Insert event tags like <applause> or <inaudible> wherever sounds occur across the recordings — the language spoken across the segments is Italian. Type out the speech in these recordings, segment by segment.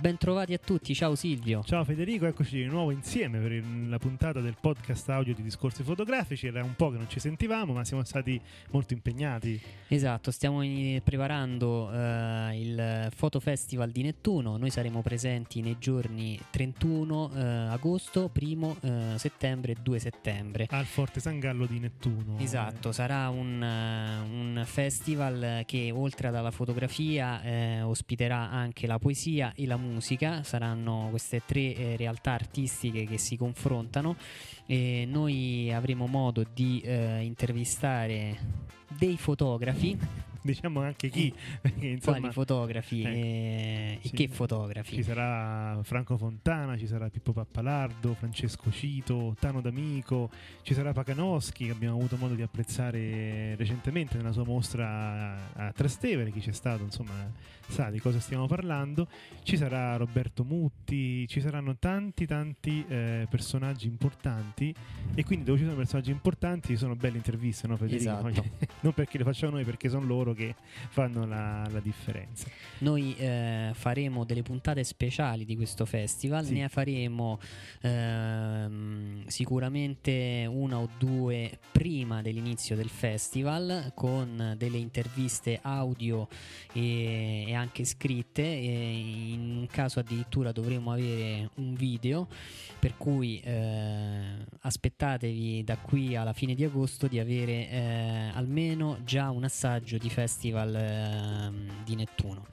Bentrovati a tutti, ciao Silvio. Ciao Federico, eccoci di nuovo insieme per la puntata del podcast audio di Discorsi fotografici. Era un po' che non ci sentivamo, ma siamo stati molto impegnati. Esatto, stiamo in- preparando eh, il Foto Festival di Nettuno. Noi saremo presenti nei giorni 31 eh, agosto, 1 eh, settembre e 2 settembre. Al Forte San Gallo di Nettuno. Esatto, sarà un, un festival che oltre alla fotografia ospiterà anche la poesia e la musica, saranno queste tre eh, realtà artistiche che si confrontano e noi avremo modo di eh, intervistare dei fotografi, Diciamo anche chi, <laughs> perché insomma quali fotografi ecco. eh, e Sì. che fotografi. ci sarà Franco Fontana, ci sarà Pippo Pappalardo, Francesco Cito, Tano D'Amico, ci sarà Pacanoschi che abbiamo avuto modo di apprezzare recentemente nella sua mostra a Trastevere, chi c'è stato insomma sa di cosa stiamo parlando, ci sarà Roberto Mutti, ci saranno tanti tanti eh, personaggi importanti e quindi dove ci sono personaggi importanti ci sono belle interviste, no Federico? Esatto. <laughs> non perché le facciamo noi, perché sono loro che fanno la, la differenza. Noi eh, faremo delle puntate speciali di questo festival, Sì. ne faremo ehm, sicuramente una o due prima dell'inizio del festival con delle interviste audio e, e anche scritte in un caso addirittura dovremo avere un video per cui eh, aspettatevi da qui alla fine di agosto di avere eh, almeno già un assaggio di festival ehm, di Nettuno.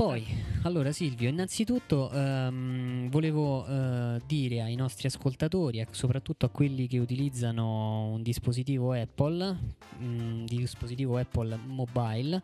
Poi, allora Silvio, innanzitutto ehm, volevo eh, dire ai nostri ascoltatori, e soprattutto a quelli che utilizzano un dispositivo Apple, un dispositivo Apple mobile,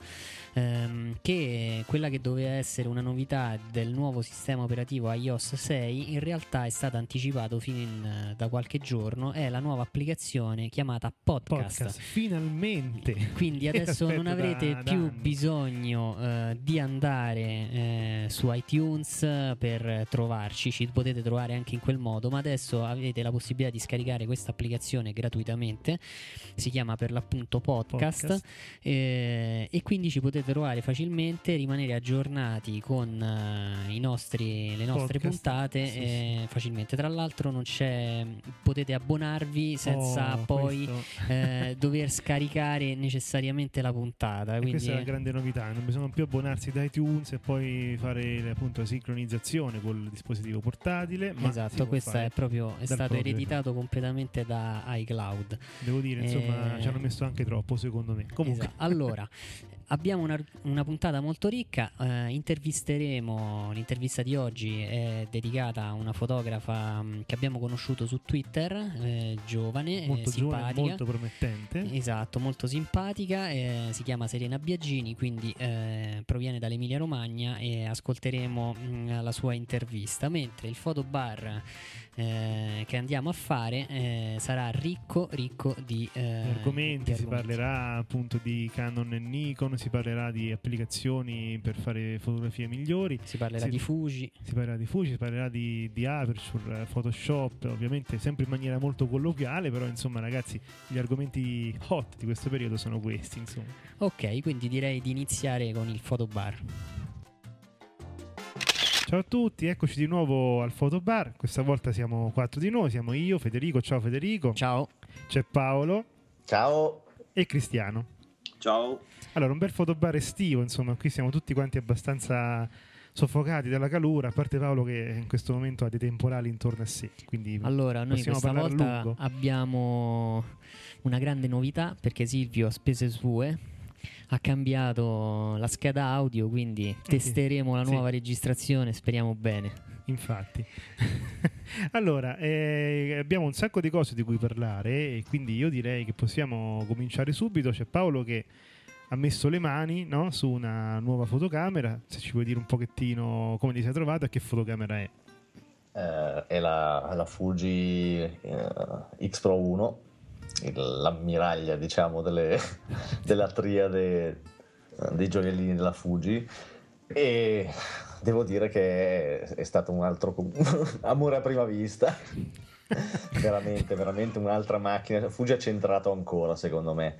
ehm, che quella che doveva essere una novità del nuovo sistema operativo iOS 6 in realtà è stata anticipato fin in- da qualche giorno, è la nuova applicazione chiamata Podcast. Podcast, finalmente. Quindi <laughs> adesso non avrete da- da più anni. bisogno eh, di andare eh, su iTunes per trovarci, ci potete trovare anche in quel modo, ma adesso avete la possibilità di scaricare questa applicazione gratuitamente, si chiama per l'appunto podcast, Podcast. eh, e quindi ci potete trovare facilmente, rimanere aggiornati con eh, i nostri, le nostre Podcast, puntate sì, eh, facilmente. Tra l'altro non c'è, potete abbonarvi senza Oh, poi eh, <laughs> dover scaricare necessariamente la puntata. Quindi questa è la grande novità, non bisogna più abbonarsi da iTunes e poi fare appunto la sincronizzazione col dispositivo portatile. Esatto, questo è proprio è stato ereditato completamente da iCloud. Devo dire, insomma, Eh, ci hanno messo anche troppo secondo me. Comunque, Esatto. Allora, <laughs> abbiamo una, una puntata molto ricca. eh, intervisteremo. L'intervista di oggi è dedicata a una fotografa mh, che abbiamo conosciuto su Twitter, eh, giovane, eh, molto giovane, simpatica. molto promettente. Esatto, molto simpatica, eh, si chiama Serena Biagini, quindi eh, proviene dall'Emilia Romagna e ascolteremo mh, la sua intervista, mentre il fotobar che andiamo a fare sarà ricco, ricco di, argomenti, di si argomenti. parlerà appunto di Canon e Nikon, si parlerà di applicazioni per fare fotografie migliori, Si parlerà si- di Fuji. si parlerà di Fuji, si parlerà di, di Aperture, Photoshop, ovviamente sempre in maniera molto colloquiale, però insomma ragazzi gli argomenti hot di questo periodo sono questi, insomma. Ok, quindi direi di iniziare con il fotobar. Ciao a tutti, eccoci di nuovo al Fotobar, questa volta siamo quattro di noi, siamo io, Federico, ciao Federico, Ciao. c'è Paolo Ciao. e Cristiano. Ciao. Allora, un bel fotobar estivo, insomma, qui siamo tutti quanti abbastanza soffocati dalla calura, a parte Paolo che in questo momento ha dei temporali intorno a sé, quindi Allora, noi questa volta lungo. abbiamo una grande novità perché Silvio a spese sue ha cambiato la scheda audio, quindi testeremo la Sì. nuova registrazione, speriamo bene. Infatti. <laughs> allora, eh, abbiamo un sacco di cose di cui parlare e quindi io direi che possiamo cominciare subito. C'è Paolo che ha messo le mani no, su una nuova fotocamera. Se ci vuoi dire un pochettino come ti sei trovata e che fotocamera è. Eh, è la, la Fuji eh, X Pro 1, il- l'ammiraglia diciamo delle, <laughs> della triade eh, dei gioiellini della Fuji e devo dire che è, stato un altro <laughs> amore a prima vista. <laughs> veramente, veramente un'altra macchina. Fuji ha centrato ancora, secondo me.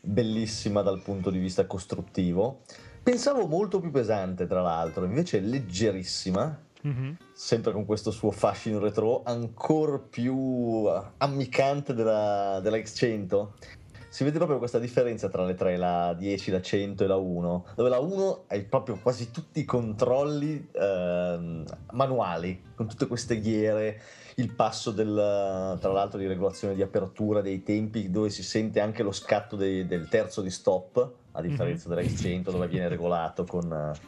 Bellissima dal punto di vista costruttivo. Pensavo molto più pesante, tra l'altro, invece leggerissima Mhm. sempre con questo suo fascino retro, ancora più ammiccante della, della X100. Si vede proprio questa differenza tra le tre, la 10, la 100 e la 1, dove la 1 hai proprio quasi tutti i controlli ehm, manuali, con tutte queste ghiere, il passo del, tra l'altro di regolazione di apertura dei tempi, dove si sente anche lo scatto dei- del terzo di stop, a differenza della X100 dove viene regolato con, eh,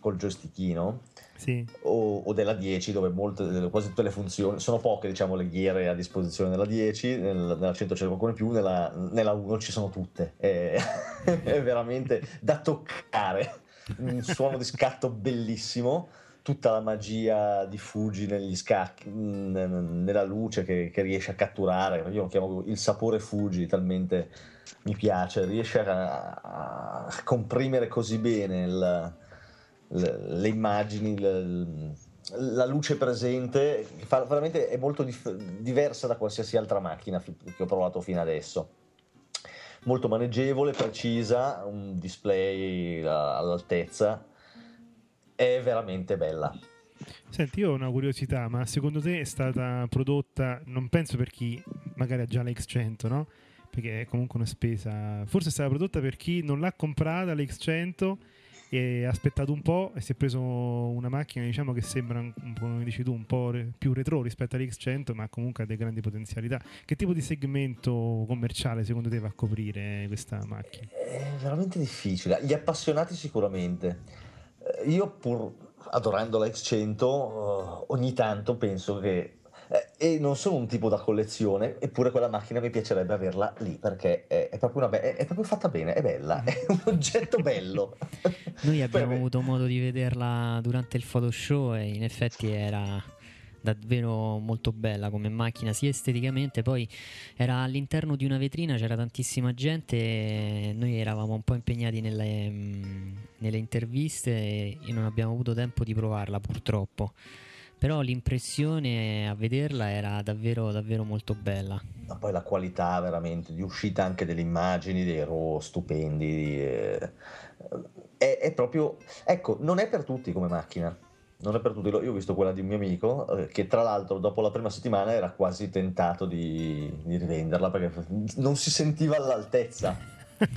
col joystickino Sì. o, o della 10 dove molte, quasi tutte le funzioni sono poche diciamo le ghiere a disposizione della 10 nel- nella 100 c'è qualcuno in più nella, nella 1 ci sono tutte. È, <laughs> è veramente da toccare. Un suono di scatto bellissimo tutta la magia di Fuji negli scacchi n- nella luce che, che riesce a catturare. Io lo chiamo il sapore Fuji talmente mi piace riesce a, a comprimere così bene il le, immagini, le- la luce presente, fa- veramente è molto dif- diversa da qualsiasi altra macchina fi- che ho provato fino adesso. Molto maneggevole, precisa, un display all'altezza, è veramente bella. Senti, io ho una curiosità, ma secondo te è stata prodotta, non penso per chi magari ha già la X100, no? Perché è comunque una spesa. Forse è stata prodotta per chi non l'ha comprata la X100 e ha aspettato un po' e si è preso una macchina, diciamo che sembra, come dici tu, un po' re- più retro rispetto all'X100, ma comunque ha delle grandi potenzialità. Che tipo di segmento commerciale secondo te va a coprire questa macchina? È veramente difficile. Gli appassionati sicuramente. Eh, Io pur adorando la X100 eh, ogni tanto penso che e non sono un tipo da collezione, eppure quella macchina mi piacerebbe averla lì perché è, è proprio, una be- è, proprio fatta bene, è bella, è un oggetto bello. <laughs> Noi abbiamo avuto modo di vederla durante il photoshow e in effetti era davvero molto bella come macchina sia esteticamente poi era all'interno di una vetrina c'era tantissima gente e noi eravamo un po' impegnati nelle, mm, nelle interviste e non abbiamo avuto tempo di provarla purtroppo però l'impressione a vederla era davvero davvero molto bella Ma poi la qualità veramente di uscita anche delle immagini, dei RAW stupendi. eh, è, è proprio. Ecco, non è per tutti come macchina. Non è per tutti. Io ho visto quella di un mio amico eh, che, tra l'altro, dopo la prima settimana era quasi tentato di, di rivenderla perché non si sentiva all'altezeza.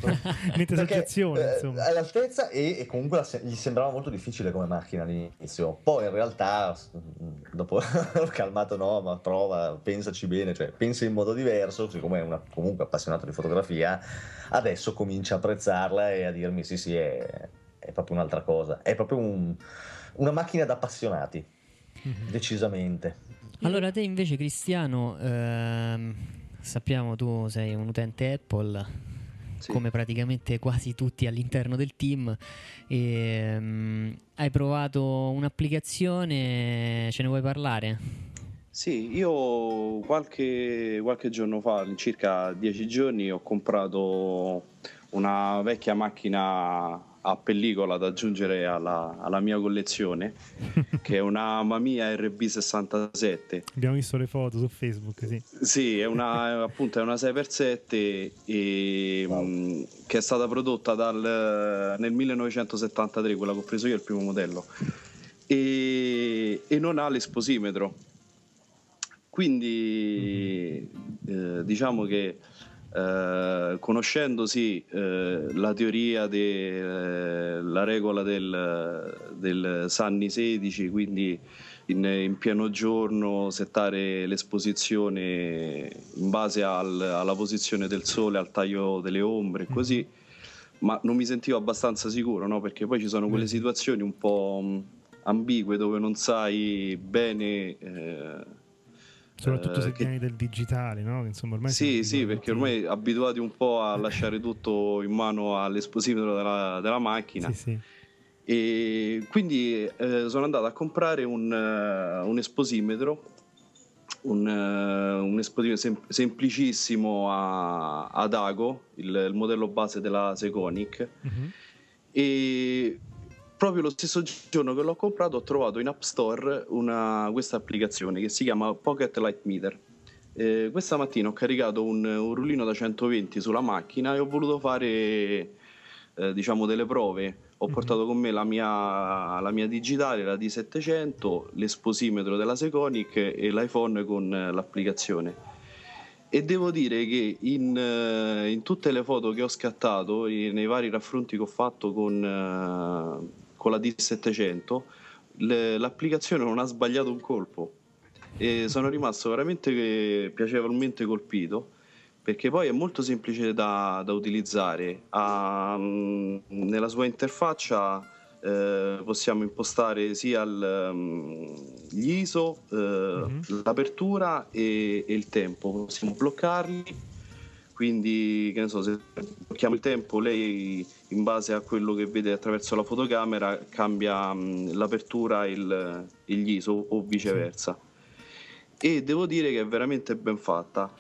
Niente Perché, esagerazione, eh, insomma. all'altezza e, e comunque se- gli sembrava molto difficile come macchina all'inizio. Poi in realtà, s- dopo <laughs> ho calmato, no, ma prova, pensaci bene, cioè pensa in modo diverso, siccome è una, comunque appassionato di fotografia, adesso comincia a apprezzarla e a dirmi sì sì, è, è proprio un'altra cosa. È proprio un- una macchina da appassionati, Mhm. decisamente. Allora, te invece, Cristiano, ehm, sappiamo tu sei un utente Apple, Sì. come praticamente quasi tutti all'interno del team. E, ehm, hai provato un'applicazione, ce ne vuoi parlare? Sì, io qualche, qualche giorno fa, circa dieci giorni, ho comprato una vecchia macchina a pellicola da aggiungere alla, alla mia collezione, <laughs> che è una Mamiya RB67. Abbiamo visto le foto su Facebook, sì. Sì, è una, <laughs> appunto, è una 6x7 e, mh, che è stata prodotta dal- nel 1973, quella che ho preso io, il primo modello, e, e non ha l'esposimetro. Quindi eh, diciamo che eh, conoscendosi eh, la teoria della regola del, del Sanni 16, quindi in, in pieno giorno settare l'esposizione in base al- alla posizione del sole, al taglio delle ombre e così, ma non mi sentivo abbastanza sicuro, no? perché poi ci sono quelle situazioni un po' ambigue dove non sai bene... Eh, Soprattutto se eh, che- vieni del digitale, no? Insomma, ormai sì, sì, perché ormai abituati un po' a lasciare tutto in mano all'esposimetro della, della macchina. Sì, sì. E quindi eh, sono andato a comprare un, eh, un esposimetro, un, eh, un esposimetro sem- semplicissimo a- ad Ago, il, il modello base della Seconic. Mhm. E proprio lo stesso giorno che l'ho comprato ho trovato in App Store una- questa applicazione che si chiama Pocket Light Meter. Eh, questa mattina ho caricato un, un rullino da 120 sulla macchina e ho voluto fare eh, diciamo delle prove. Ho portato con me la mia, la mia digitale, la D700, l'esposimetro della Seconic e l'iPhone con eh, l'applicazione. E devo dire che in, eh, in tutte le foto che ho scattato, nei vari raffronti che ho fatto con, eh, con la D700, le- l'applicazione non ha sbagliato un colpo. E sono rimasto veramente piacevolmente colpito perché poi è molto semplice da, da utilizzare. Ha, nella sua interfaccia eh, possiamo impostare sia il, gli ISO, eh, l'apertura e, e il tempo. Possiamo bloccarli, quindi che ne so, se blocchiamo il tempo, lei in base a quello che vede attraverso la fotocamera cambia mm, l'apertura e gli ISO o viceversa. E devo dire che è veramente ben fatta.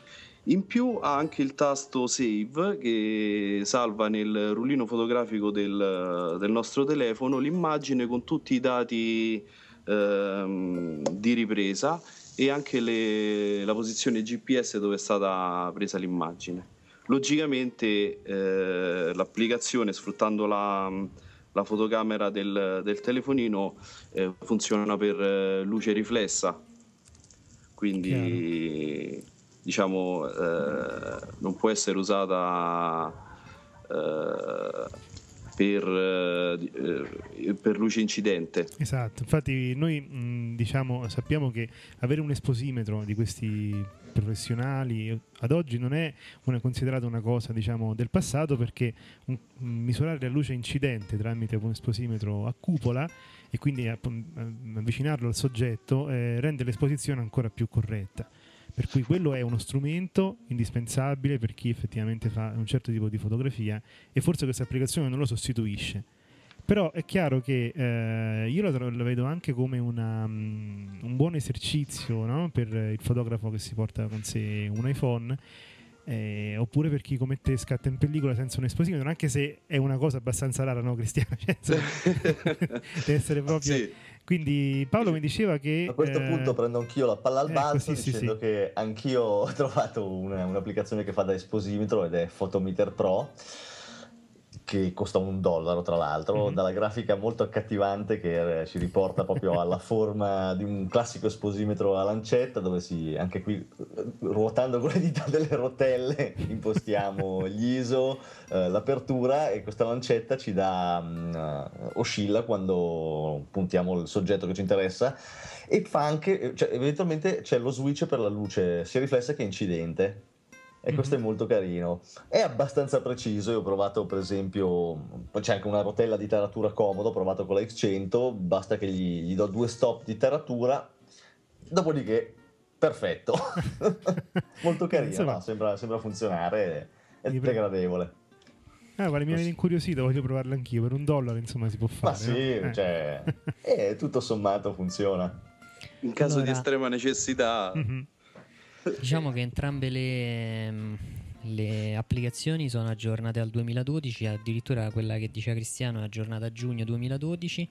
In più ha anche il tasto save che salva nel rullino fotografico del, del nostro telefono l'immagine con tutti i dati ehm, di ripresa e anche le- la posizione GPS dove è stata presa l'immagine. Logicamente eh, l'applicazione sfruttando la, la fotocamera del, del telefonino eh, funziona per eh, luce riflessa, quindi diciamo eh, non può essere usata eh, per, eh, eh, per luce incidente. Esatto, infatti noi mh, diciamo, sappiamo che avere un esposimetro di questi professionali ad oggi non è una, considerata una cosa diciamo, del passato perché un- misurare la luce incidente tramite un esposimetro a cupola e quindi avvicinarlo al soggetto eh, rende l'esposizione ancora più corretta. Per cui quello è uno strumento indispensabile per chi effettivamente fa un certo tipo di fotografia e forse questa applicazione non lo sostituisce. Però è chiaro che eh, io lo, lo vedo anche come una, mm, un buon esercizio no? per il fotografo che si porta con sé un iPhone, eh, oppure per chi come te scatta in pellicola senza un esposimetro, anche se è una cosa abbastanza rara, no, Cristiano? <laughs> Cioè, <laughs> deve essere proprio. Sì. Quindi Paolo mi diceva che. A questo eh, punto prendo anch'io la palla al ecco, balzo sì, sì, dicendo sì. che anch'io ho trovato una- un'applicazione che fa da esposimetro ed è Photometer Pro che costa un dollaro tra l'altro, Mhm. dalla grafica molto accattivante che eh, ci riporta proprio <laughs> alla forma di un classico esposimetro a lancetta dove si, anche qui eh, ruotando con le dita delle rotelle impostiamo <laughs> gli ISO, eh, l'apertura e questa lancetta ci dà, mm, eh, oscilla quando puntiamo il soggetto che ci interessa e fa anche, cioè, eventualmente c'è lo switch per la luce sia riflessa che incidente. E questo è molto carino. È abbastanza preciso. Io ho provato, per esempio, c'è anche una rotella di taratura comodo. Ho provato con la X100. Basta che gli, gli do due stop di taratura. Dopodiché, perfetto. <laughs> molto carino. Insomma- no? sembra, sembra funzionare. È è gradevole. Ah, guarda, mi avete incuriosito, voglio provarlo anch'io. Per un dollaro, insomma, si può fare. Ma sì, no? Eh. cioè, <laughs> eh, tutto sommato funziona. In caso di Allora- estrema necessità, Mhm. Diciamo che entrambe le, le applicazioni sono aggiornate al 2012, addirittura quella che diceva Cristiano è aggiornata a giugno 2012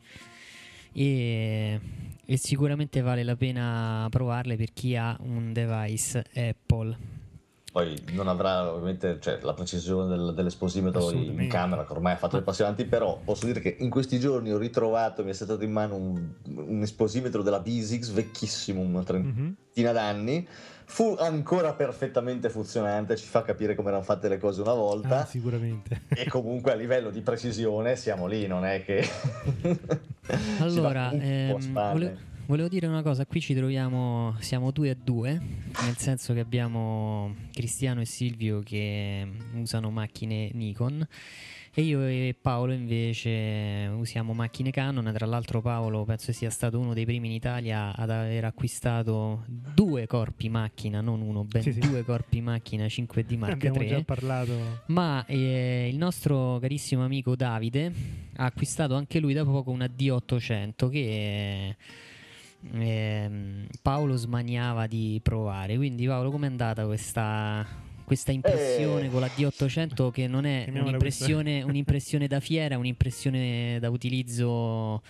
e, e sicuramente vale la pena provarle per chi ha un device Apple. Poi non avrà ovviamente cioè, la precisione del- dell'esposimetro in camera, che ormai ha fatto i passi avanti, però posso dire che in questi giorni ho ritrovato, mi è stato in mano un, un esposimetro della Basics, vecchissimo, una trentina Mhm. d'anni, fu ancora perfettamente funzionante, ci fa capire come erano fatte le cose una volta. Ah, sicuramente. E comunque a livello di precisione siamo lì, non è che... <laughs> Allora, ehm, volevo, volevo dire una cosa, qui ci troviamo, siamo due a due, nel senso che abbiamo Cristiano e Silvio che usano macchine Nikon E io e Paolo invece usiamo macchine Canon, tra l'altro Paolo penso sia stato uno dei primi in Italia ad aver acquistato due corpi macchina, non uno, ben Sì, sì. due corpi macchina 5D <laughs> Mark Abbiamo III. già parlato. Ma eh, il nostro carissimo amico Davide ha acquistato anche lui da poco una D800 che ehm, Paolo smaniava di provare. Quindi Paolo com'è andata questa, questa impressione Eh. con la D800 che non è un'impressione, un'impressione da fiera, un'impressione da utilizzo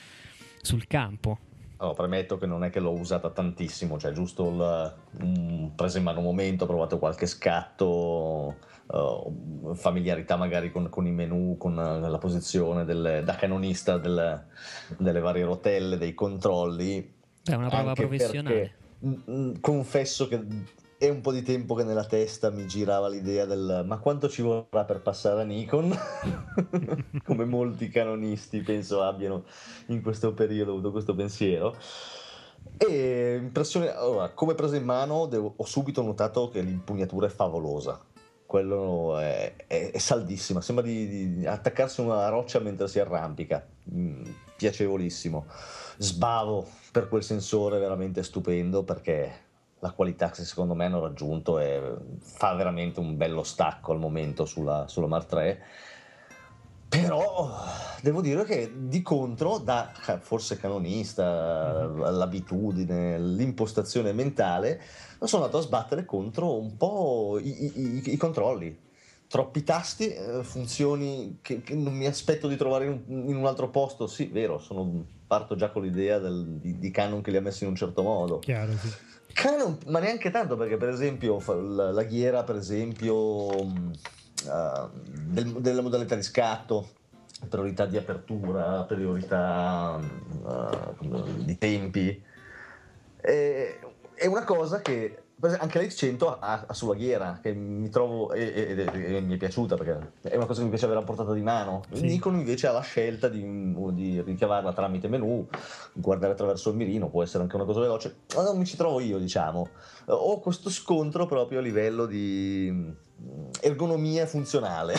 sul campo? Allora, premetto che non è che l'ho usata tantissimo, cioè giusto il, mm, presa in mano un momento, ho provato qualche scatto, eh, familiarità magari con, con i menu, con eh, la posizione del- da canonista del- delle varie rotelle, dei controlli. È una prova Anche professionale. perché, mm, mm, confesso che è un po' di tempo che nella testa mi girava l'idea del ma quanto ci vorrà per passare a Nikon? <laughs> Come molti canonisti penso abbiano in questo periodo avuto questo pensiero. E impressione, allora, come presa in mano devo- ho subito notato che l'impugnatura è favolosa. Quello è, è- è saldissima, sembra di, di attaccarsi a una roccia mentre si arrampica. Mm, piacevolissimo. Sbavo per quel sensore veramente stupendo perché la qualità che secondo me hanno raggiunto è- fa veramente un bello stacco al momento sulla, sulla Mark 3 però devo dire che di contro, da forse canonista, l'abitudine, l'impostazione mentale, sono andato a sbattere contro un po' i, i- i- controlli. Troppi tasti, eh, funzioni che, che non mi aspetto di trovare in un, in un altro posto. Sì, vero, sono- parto già con l'idea del- di, di Canon che li ha messi in un certo modo. Chiaro, sì. Canon, ma neanche tanto perché per esempio la, ghiera per esempio eh, del- della modalità di scatto priorità di apertura priorità eh, di tempi. È, è una cosa che anche l'X100 ha, ha sulla ghiera che mi trovo e, e- e- mi è piaciuta perché è una cosa che mi piace avere a portata di mano. Sì. Nikon invece ha la scelta di, di ricavarla tramite menu guardare attraverso il mirino può essere anche una cosa veloce ma non mi ci trovo io diciamo. Ho questo scontro proprio a livello di mm, ergonomia funzionale.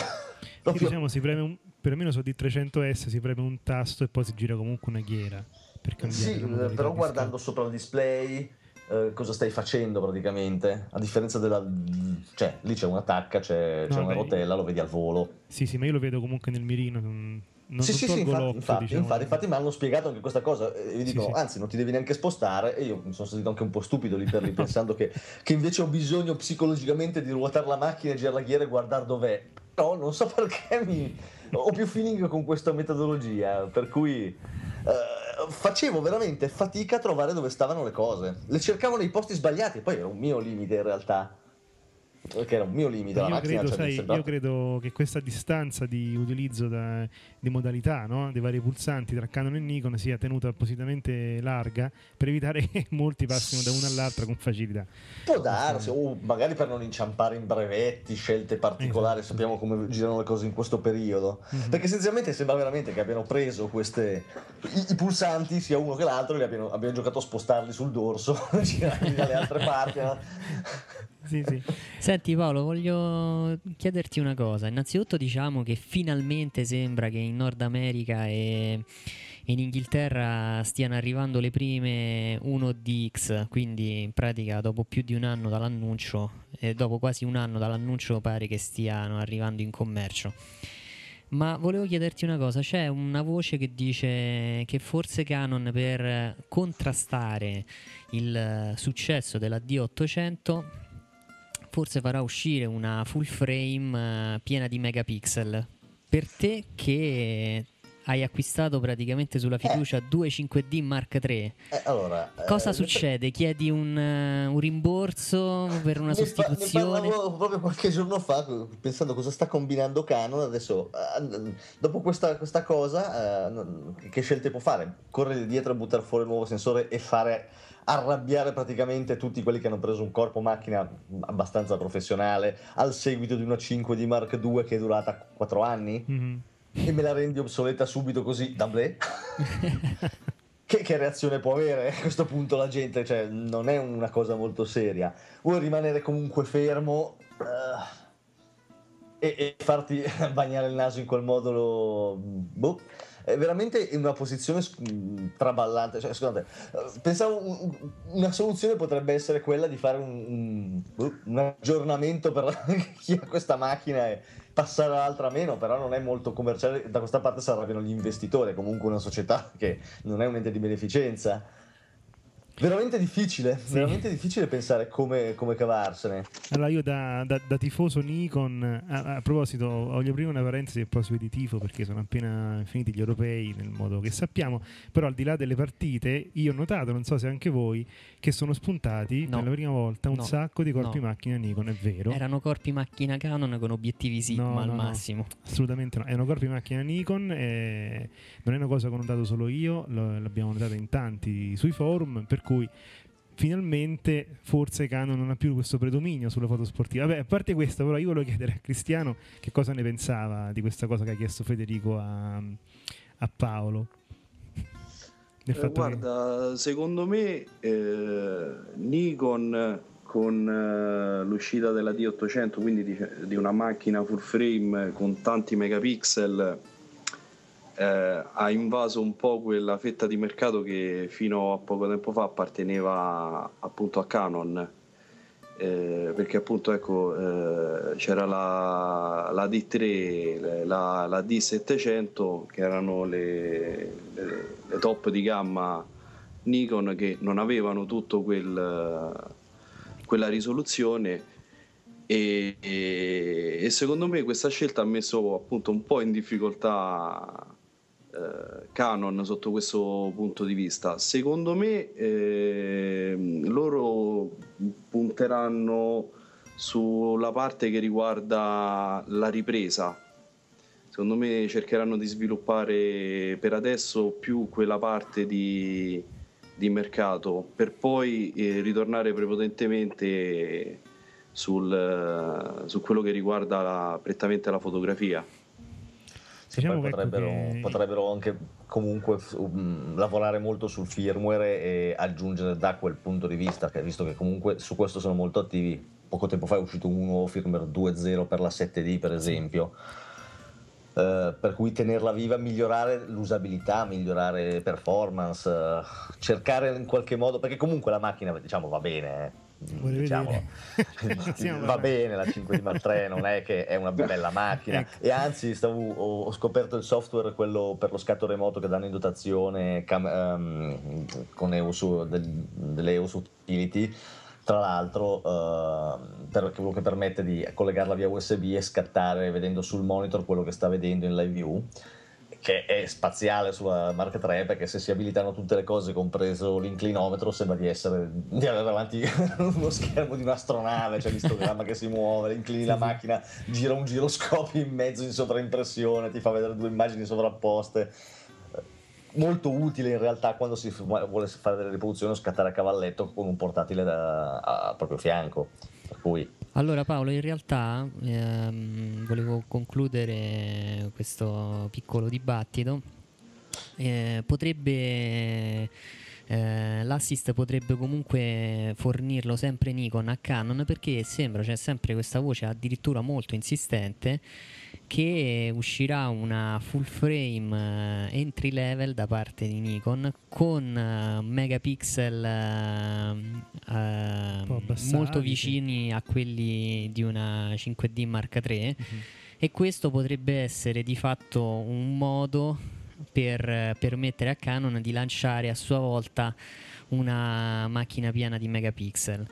Sì, diciamo, si preme un, perlomeno su D300S si preme un tasto e poi si gira comunque una ghiera per cambiare Sì, modalità però guardando sopra il display eh, cosa stai facendo praticamente? A differenza della... cioè lì c'è una tacca, c'è, c'è No, una beh, rotella, lo vedi al volo. Sì, sì, ma io lo vedo comunque nel mirino. Non, sì, sì, sì, infatti, infatti, diciamo. infatti, infatti mi hanno spiegato anche questa cosa e mi Sì, dicono, sì. anzi non ti devi neanche spostare e io mi sono sentito anche un po' stupido lì per lì <laughs> pensando che, che invece ho bisogno psicologicamente di ruotare la macchina, girare la ghiera e guardare dov'è. No, non so <laughs> perché mi... ho più feeling con questa metodologia, per cui eh, facevo veramente fatica a trovare dove stavano le cose. Le cercavo nei posti sbagliati, poi era un mio limite in realtà. Perché era un mio limite. Io credo, cioè, sai, io credo che questa distanza di utilizzo da- di modalità no? dei vari pulsanti tra Canon e Nikon sia tenuta appositamente larga per evitare <laughs> che molti passino da una all'altra con facilità. Può darsi, o magari per non inciampare in brevetti, scelte particolari, Esatto. sappiamo come girano le cose in questo periodo. Mhm. Perché essenzialmente sembra veramente che abbiano preso queste, i, i pulsanti, sia uno che l'altro, e li abbiano, abbiano giocato a spostarli sul dorso, <laughs> girarli dalle altre parti. no? <laughs> Sì, sì. Senti Paolo, voglio chiederti una cosa. Innanzitutto diciamo che finalmente sembra che in Nord America e in Inghilterra stiano arrivando le prime 1DX, quindi in pratica dopo più di un anno dall'annuncio, e dopo quasi un anno dall'annuncio pare che stiano arrivando in commercio. Ma volevo chiederti una cosa, c'è una voce che dice che forse Canon per contrastare il eh, successo della D800 forse farà uscire una full frame eh, piena di megapixel. Per te che hai acquistato praticamente sulla fiducia due 5D Mark III, Eh, allora, cosa eh, succede? Chiedi un, eh, un rimborso per una ne sostituzione? Ne parlavo proprio qualche giorno fa, pensando cosa sta combinando Canon. Adesso, eh, dopo questa, questa cosa, eh, che scelte può fare? Correre dietro a buttare fuori il nuovo sensore e fare arrabbiare praticamente tutti quelli che hanno preso un corpo macchina abbastanza professionale al seguito di una 5 di Mark II che è durata 4 anni Mhm. e me la rendi obsoleta subito così, d'amblè? <laughs> Che, che reazione può avere a questo punto la gente? Cioè, non è una cosa molto seria. Vuoi rimanere comunque fermo e, e farti <laughs> bagnare il naso in quel modo. Boh è veramente in una posizione traballante. Cioè, scusate, pensavo un, una soluzione potrebbe essere quella di fare un, un, boh, un aggiornamento per <laughs> chi ha questa macchina e passare all'altra meno, però non è molto commerciale. Da questa parte si arrabbiano gli investitori, comunque una società che non è un ente di beneficenza Veramente difficile, sì. veramente difficile pensare come, come, cavarsene. Allora io da, da, da tifoso Nikon, a, a, proposito, voglio aprire una parentesi a proposito di tifo perché sono appena finiti gli europei nel modo che sappiamo, però al di là delle partite io ho notato, non so se anche voi, che sono spuntati no. per la prima volta un no. sacco di corpi no. macchina Nikon, è vero? Erano corpi macchina Canon con obiettivi Sigma al massimo. assolutamente no, erano corpi macchina Nikon e non è una cosa che ho notato solo io, l'abbiamo notata in tanti sui forum, per cui finalmente forse Canon non ha più questo predominio sulla foto sportiva. Vabbè, a parte questo, però io volevo chiedere a Cristiano che cosa ne pensava di questa cosa che ha chiesto Federico a, a Paolo. Eh, guarda, che... secondo me eh, Nikon con eh, l'uscita della D800, quindi di, di una macchina full frame con tanti megapixel, eh, ha invaso un po' quella fetta di mercato che fino a poco tempo fa apparteneva appunto a Canon. Eh, perché appunto ecco eh, c'era la, la, D3, la, la, D700 che erano le, le, le, top di gamma Nikon che non avevano tutto quel, quella risoluzione e, e, e, secondo me questa scelta ha messo appunto un po' in difficoltà Canon sotto questo punto di vista. Secondo me eh, loro punteranno sulla parte che riguarda la ripresa. Secondo me cercheranno di sviluppare per adesso più quella parte di, di mercato per poi eh, ritornare prepotentemente sul, su quello che riguarda la, prettamente la fotografia. Diciamo potrebbero, che... potrebbero, anche comunque um, lavorare molto sul firmware e aggiungere da quel punto di vista, che, visto che comunque su questo sono molto attivi. Poco tempo fa è uscito un nuovo firmware 2.0 per la 7D, per esempio. Uh, per cui tenerla viva, migliorare l'usabilità, migliorare performance, uh, cercare in qualche modo, perché comunque la macchina diciamo va bene, eh diciamo, <laughs> va bene. la 5D Mark III non è che è una <laughs> bella macchina. Ecco. e anzi stavo, ho, ho, scoperto il software quello per lo scatto remoto che danno in dotazione cam, um, con EOS, del, delle EOS Utility. Tra l'altro uh, per, quello che permette di collegarla via USB e scattare vedendo sul monitor quello che sta vedendo in live view che è spaziale sulla Mark III perché se si abilitano tutte le cose compreso l'inclinometro sembra di essere di avere davanti <laughs> uno schermo di un'astronave c'è l'istogramma che si muove inclini la macchina gira un giroscopio in mezzo in sovraimpressione ti fa vedere due immagini sovrapposte. Molto utile in realtà quando si vuole fare delle riproduzioni o scattare a cavalletto con un portatile da, a proprio fianco. Per cui allora Paolo, in realtà ehm, volevo concludere questo piccolo dibattito. Eh, potrebbe eh, l'assist potrebbe comunque fornirlo sempre Nikon a Canon perché sembra c'è sempre questa voce addirittura molto insistente che uscirà una full frame uh, entry level da parte di Nikon con uh, megapixel uh, molto vicini a quelli di una 5D Mark III uh-huh. e questo potrebbe essere di fatto un modo per permettere a Canon di lanciare a sua volta una macchina piena di megapixel.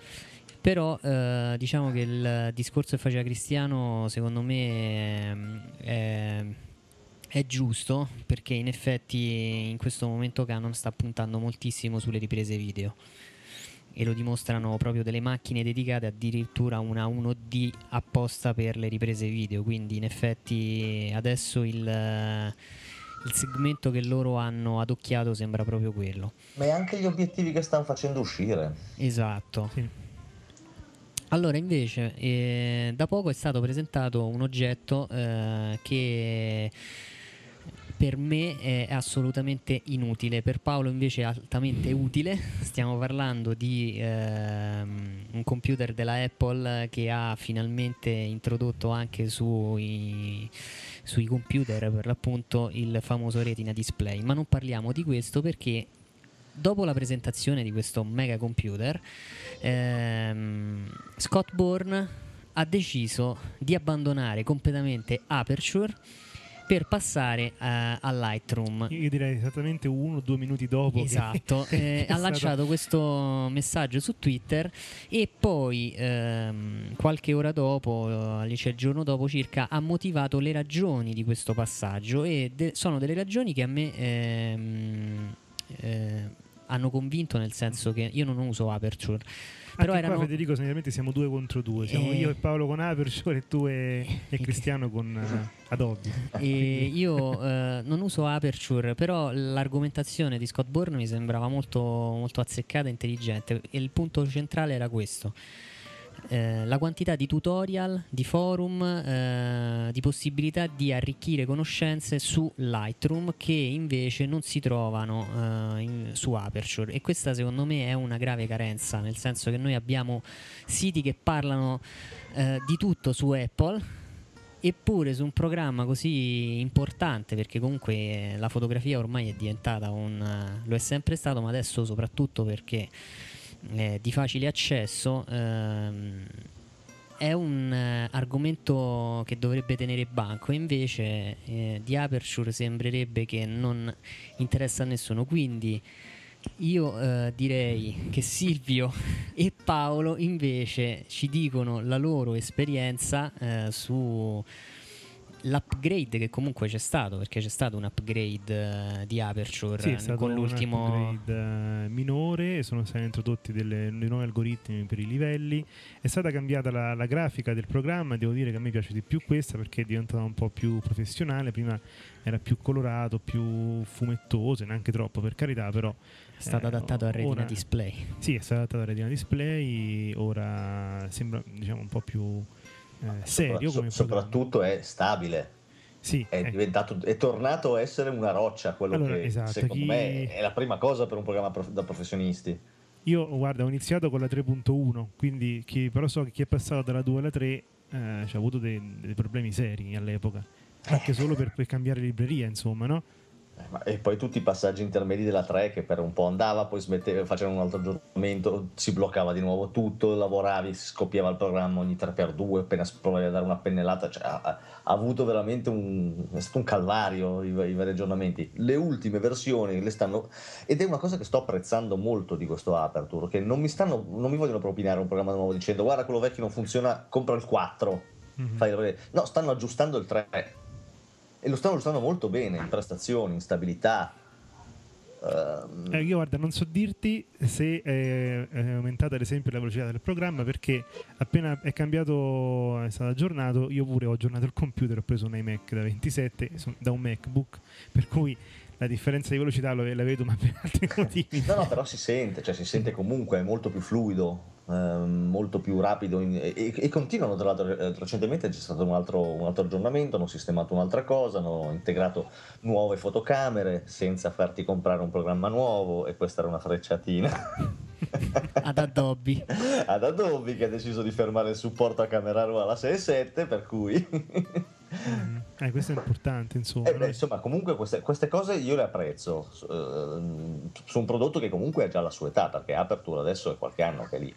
Però eh, diciamo che il discorso che faceva Cristiano secondo me è, è, è, giusto perché in effetti in questo momento Canon sta puntando moltissimo sulle riprese video. E lo dimostrano proprio delle macchine dedicate addirittura una 1D apposta per le riprese video. Quindi in effetti adesso il, il segmento che loro hanno adocchiato sembra proprio quello. Ma è anche gli obiettivi che stanno facendo uscire. Esatto. Sì. Allora, invece, eh, da poco è stato presentato un oggetto eh, che per me è assolutamente inutile, per Paolo invece è altamente utile. <laughs> Stiamo parlando di ehm, un computer della Apple che ha finalmente introdotto anche sui, sui computer per l'appunto il famoso retina display, ma non parliamo di questo perché dopo la presentazione di questo mega computer ehm, Scott Bourne ha deciso di abbandonare completamente Aperture per passare uh, a Lightroom. Io direi esattamente uno o due minuti dopo. Esatto, <laughs> eh, ha lanciato questo messaggio su Twitter e poi ehm, qualche ora dopo, cioè il giorno dopo circa, ha motivato le ragioni di questo passaggio e de- sono delle ragioni che a me... Ehm, eh, hanno convinto nel senso che io non uso Aperture però Anche erano... qua, Federico, sinceramente siamo due contro due. Siamo Eh. io e Paolo con Aperture e tu e, e <laughs> Cristiano con eh, <laughs> Adobe. E io eh, non uso Aperture, però l'argomentazione di Scott Bourne mi sembrava molto, molto azzeccata e intelligente. E il punto centrale era questo. Eh, la quantità di tutorial, di forum, eh, di possibilità di arricchire conoscenze su Lightroom che invece non si trovano eh, in- su Aperture. E questa secondo me è una grave carenza, nel senso che noi abbiamo siti che parlano eh, di tutto su Apple eppure su un programma così importante perché comunque eh, la fotografia ormai è diventata un lo è sempre stato ma adesso soprattutto perché è di facile accesso ehm, è un eh, argomento che dovrebbe tenere banco. Invece eh, di Aperture sembrerebbe che non interessa a nessuno. Quindi io eh, direi che Silvio <laughs> e Paolo invece ci dicono la loro esperienza eh, su l'upgrade che comunque c'è stato perché c'è stato un upgrade eh, di Aperture Sì, con un l'ultimo upgrade, eh, minore, sono stati introdotti delle- dei nuovi algoritmi per i livelli, è stata cambiata la, la grafica del programma, devo dire che a me piace di più questa perché è diventata un po' più professionale, prima era più colorato, più fumettoso, neanche troppo per carità, però è stato eh, adattato a Retina ora- Display. Sì, è stato adattato a Retina Display, ora sembra diciamo un po' più serio So- programma. soprattutto è stabile. Sì, è, diventato, è tornato a essere una roccia, quello Allora, che esatto, secondo chi- me è la prima cosa per un programma prof- da professionisti. Io guarda, ho iniziato con la 3.1, quindi chi, però so che chi è passato dalla 2 alla 3 eh, ci ha avuto dei, dei problemi seri all'epoca, anche solo per, per cambiare libreria, insomma, no? E poi tutti i passaggi intermedi della 3 che per un po' andava, poi smetteva, facevano un altro aggiornamento, si bloccava di nuovo tutto, lavoravi, si scoppiava il programma ogni 3x2, appena provavi a dare una pennellata, cioè, ha, ha- avuto veramente un, è stato un calvario i, i vari aggiornamenti. Le ultime versioni le stanno, ed è una cosa che sto apprezzando molto di questo Aperture, che non mi, stanno, non mi vogliono propinare un programma nuovo dicendo guarda quello vecchio non funziona, compra il 4. Mhm. Fai- no, stanno aggiustando il 3 e lo stanno aggiustando molto bene in prestazioni, in stabilità. Ehm, Eh, io guarda, non so dirti se è, è aumentata ad esempio la velocità del programma perché appena è cambiato, è stato aggiornato, io pure ho aggiornato il computer, ho preso un iMac da 27 son- da un MacBook, per cui la differenza di velocità lo- la vedo ma per altri <laughs> motivi. No, no, però si sente, cioè si sente comunque, è molto più fluido, ehm, molto più rapido in- e, e- continuano tra l'altro, eh, recentemente c'è stato un altro, un altro aggiornamento, hanno sistemato un'altra cosa, hanno integrato nuove fotocamere senza farti comprare un programma nuovo e questa era una frecciatina <laughs> ad Adobe ad Adobe che ha deciso di fermare il supporto a camera raw alla 6.7 per cui Mm. Eh, questo è importante, insomma. Eh, beh, insomma, comunque queste, queste cose io le apprezzo su, ehm, su un prodotto che comunque ha già la sua età, perché Aperture adesso è qualche anno che è lì.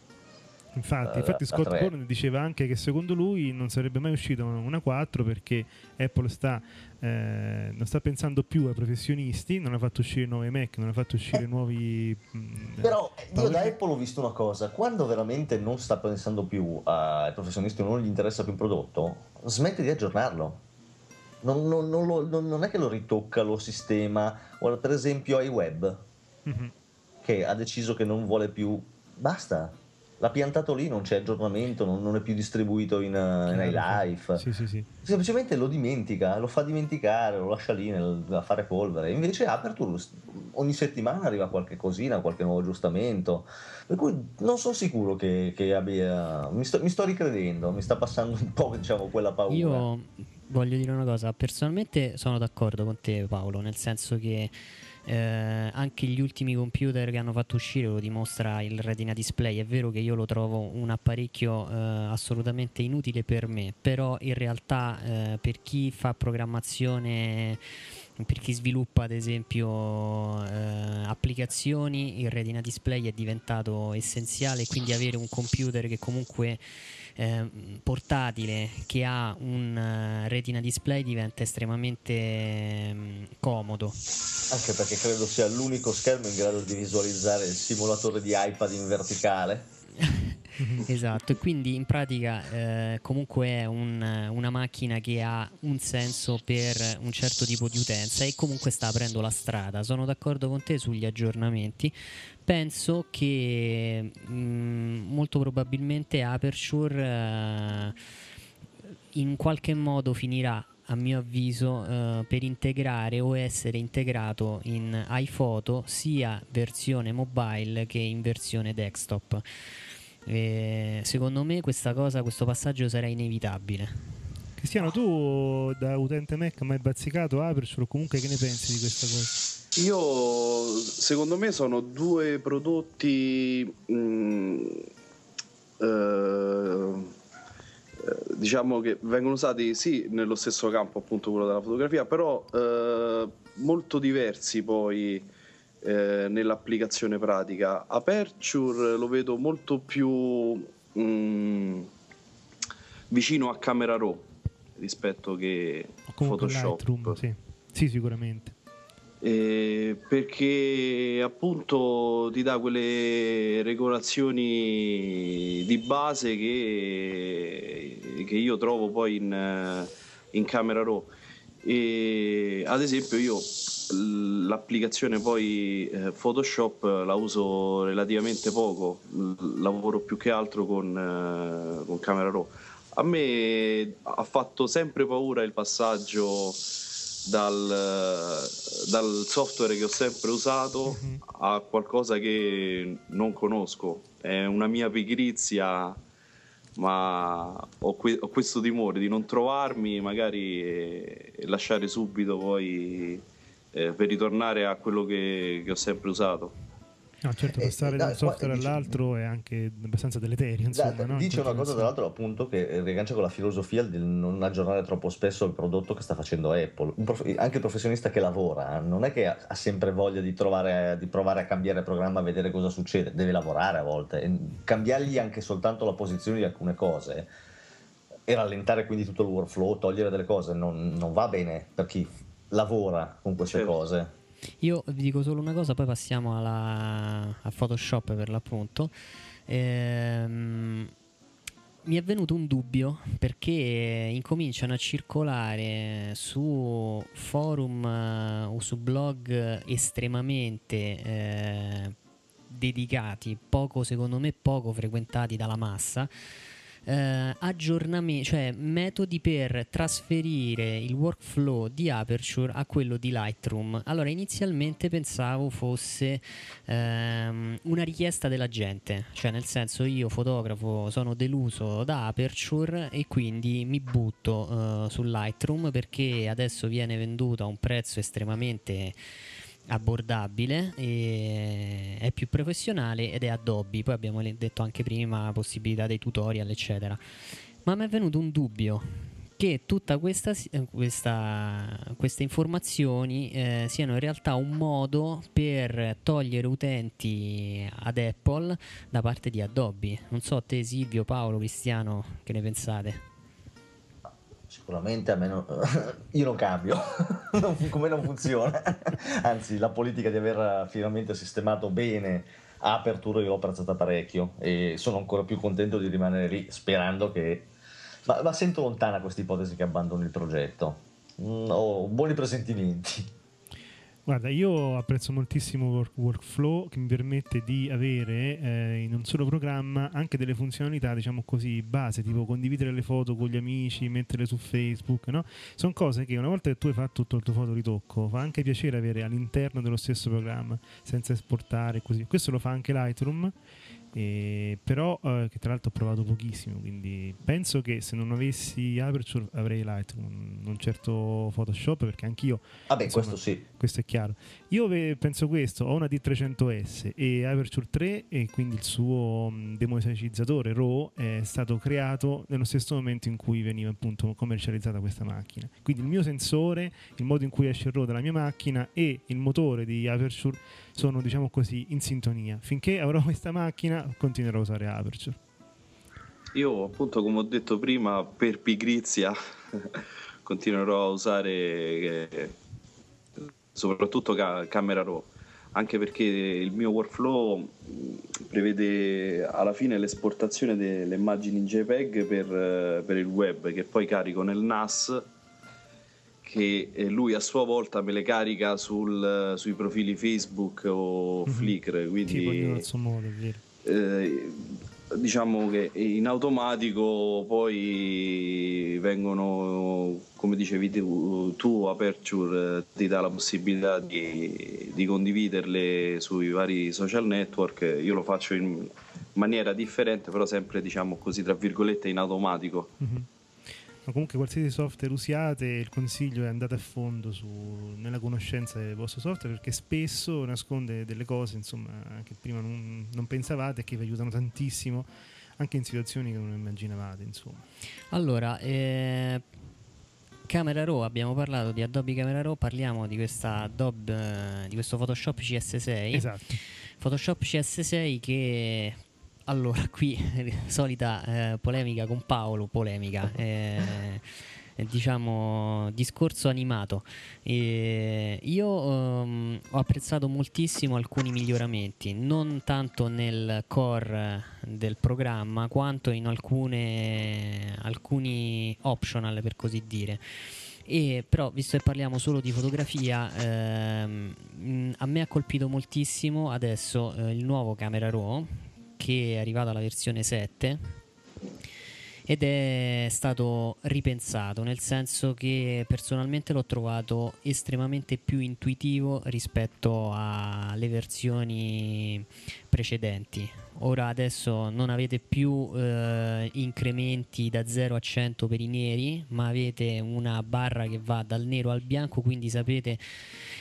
Infatti, Eh, infatti a Scott. Bourne diceva anche che secondo lui non sarebbe mai uscita una 4 perché Apple sta, eh, non sta pensando più ai professionisti, non ha fatto uscire nuovi Mac, non ha fatto uscire nuovi... mm, Però io Power- da Apple ho visto una cosa, quando veramente non sta pensando più ai professionisti o non gli interessa più il prodotto, smette di aggiornarlo. Non, non- non lo- non- è che lo ritocca, lo sistema, guarda per esempio iWeb Mhm. che ha deciso che non vuole più, basta, l'ha piantato lì, non c'è aggiornamento, non, non è più distribuito in, in iLife. Sì, sì, sì. semplicemente lo dimentica, lo fa dimenticare, lo lascia lì nel- a fare polvere. Invece Aperture ogni settimana arriva qualche cosina, qualche nuovo aggiustamento. Per cui non sono sicuro che, che abbia. Mi sto, mi sto ricredendo, mi sta passando un po' diciamo quella paura. Io voglio dire una cosa, personalmente sono d'accordo con te Paolo, nel senso che eh, anche gli ultimi computer che hanno fatto uscire lo dimostra il retina display. È vero che io lo trovo un apparecchio eh, assolutamente inutile per me, però in realtà eh, per chi fa programmazione per chi sviluppa ad esempio eh, applicazioni il retina display è diventato essenziale quindi avere un computer che comunque eh, portatile che ha un uh, retina display diventa estremamente um, comodo anche perché credo sia l'unico schermo in grado di visualizzare il simulatore di iPad in verticale <laughs> esatto, e quindi in pratica eh, comunque è un, una macchina che ha un senso per un certo tipo di utenza e comunque sta aprendo la strada. Sono d'accordo con te sugli aggiornamenti. Penso che mh, mm, molto probabilmente Aperture eh, in qualche modo finirà a mio avviso eh, per integrare o essere integrato in iPhoto sia versione mobile che in versione desktop e secondo me questa cosa, questo passaggio sarà inevitabile. Cristiano, tu da utente Mac mai bazzicato Aperture comunque che ne pensi di questa cosa? Io, secondo me, sono due prodotti mh, mm, eh, diciamo che vengono usati sì nello stesso campo, appunto quello della fotografia, però eh, molto diversi poi eh, nell'applicazione pratica. Aperture lo vedo molto più mh, mm, vicino a Camera Raw rispetto che Photoshop. Lightroom, sì. sì, sicuramente. Eh, perché appunto ti dà quelle regolazioni di base che, che io trovo poi in, in Camera Raw. E, ad esempio io l'applicazione poi eh, Photoshop la uso relativamente poco, lavoro più che altro con, eh, con Camera Raw. A me ha fatto sempre paura il passaggio dal, dal software che ho sempre usato mm-hmm. a qualcosa che non conosco. È una mia pigrizia, ma ho, que- ho questo timore di non trovarmi, magari e, e lasciare subito poi eh, per ritornare a quello che, che ho sempre usato. No, certo, eh, passare eh, da un software dice, all'altro è anche abbastanza deleterio. Insomma, da, no? Dice una cosa, tra l'altro, appunto, che riaggancia con la filosofia di non aggiornare troppo spesso il prodotto che sta facendo Apple. Prof, anche il professionista che lavora non è che ha, ha sempre voglia di, trovare, di, provare a cambiare programma, a vedere cosa succede, deve lavorare a volte. E cambiargli anche soltanto la posizione di alcune cose e rallentare quindi tutto il workflow, togliere delle cose, non, non va bene per chi lavora con queste certo. cose. Io vi dico solo una cosa, poi passiamo alla, a Photoshop per l'appunto. Ehm, mi è venuto un dubbio perché incominciano a circolare su forum uh, o su blog estremamente eh, dedicati, poco secondo me poco frequentati dalla massa eh, aggiornamenti, cioè metodi per trasferire il workflow di Aperture a quello di Lightroom. Allora, inizialmente pensavo fosse ehm, una richiesta della gente, cioè nel senso io fotografo sono deluso da Aperture e quindi mi butto eh, su Lightroom perché adesso viene venduto a un prezzo estremamente abbordabile, è più professionale ed è Adobe. Poi abbiamo detto anche prima possibilità dei tutorial, eccetera. Ma mi è venuto un dubbio che tutte questa, queste informazioni eh, siano in realtà un modo per togliere utenti ad Apple da parte di Adobe. Non so te Silvio, Paolo, Cristiano, che ne pensate? Sicuramente a me non, <laughs> io non cambio, <laughs> come non funziona. <laughs> Anzi, la politica di aver finalmente sistemato bene Apertura io l'ho apprezzata parecchio e sono ancora più contento di rimanere lì sperando che... Ma, ma sento lontana questa ipotesi che abbandoni il progetto. Mm, ho buoni presentimenti. Guarda, io apprezzo moltissimo work- Workflow che mi permette di avere eh, in un solo programma anche delle funzionalità, diciamo così, base, tipo condividere le foto con gli amici, metterle su Facebook, no? Sono cose che una volta che tu hai fatto tutto il tuo fotoritocco, fa anche piacere avere all'interno dello stesso programma, senza esportare così. Questo lo fa anche Lightroom E, però eh, che tra l'altro ho provato pochissimo quindi penso che se non avessi Aperture avrei Lightroom non certo Photoshop perché anch'io vabbè insomma, questo sì questo è chiaro. Io penso questo ho una D300S e Aperture 3 e quindi il suo um, demosicizzatore RAW è stato creato nello stesso momento in cui veniva appunto commercializzata questa macchina. Quindi il mio sensore il modo in cui esce il RAW dalla mia macchina e il motore di Aperture sono diciamo così in sintonia. Finché avrò questa macchina continuerò a usare Aperture. Io appunto come ho detto prima per pigrizia <laughs> continuerò a usare eh, soprattutto ca- Camera Raw anche perché il mio workflow mm, prevede alla fine l'esportazione delle immagini in JPEG per, eh, per il web che poi carico nel NAS che eh, lui a sua volta me le carica sul, sui profili Facebook o mm-hmm. Flickr quindi sì, eh, diciamo che in automatico poi vengono come dicevi tu, tu Aperture ti dà la possibilità di, di, condividerle sui vari social network. Io lo faccio in maniera differente però sempre diciamo così tra virgolette in automatico. Mm-hmm ma comunque qualsiasi software usiate il consiglio è andate a fondo su, nella conoscenza del vostro software perché spesso nasconde delle cose insomma, che prima non, non pensavate e che vi aiutano tantissimo anche in situazioni che non immaginavate insomma. allora eh, Camera Raw abbiamo parlato di Adobe Camera Raw parliamo di, questa Adobe, di questo Photoshop CS6 esatto Photoshop CS6 che allora, qui <laughs> solita eh, polemica con Paolo, polemica. Eh, diciamo discorso animato e io um, ho apprezzato moltissimo alcuni miglioramenti non tanto nel core del programma quanto in alcune alcuni optional per così dire e però visto che parliamo solo di fotografia ehm, a me ha colpito moltissimo adesso eh, il nuovo Camera Raw che è arrivata la versione 7 ed è stato ripensato nel senso che personalmente l'ho trovato estremamente più intuitivo rispetto alle versioni precedenti. Ora adesso non avete più eh, incrementi da 0 a 100 per i neri ma avete una barra che va dal nero al bianco quindi sapete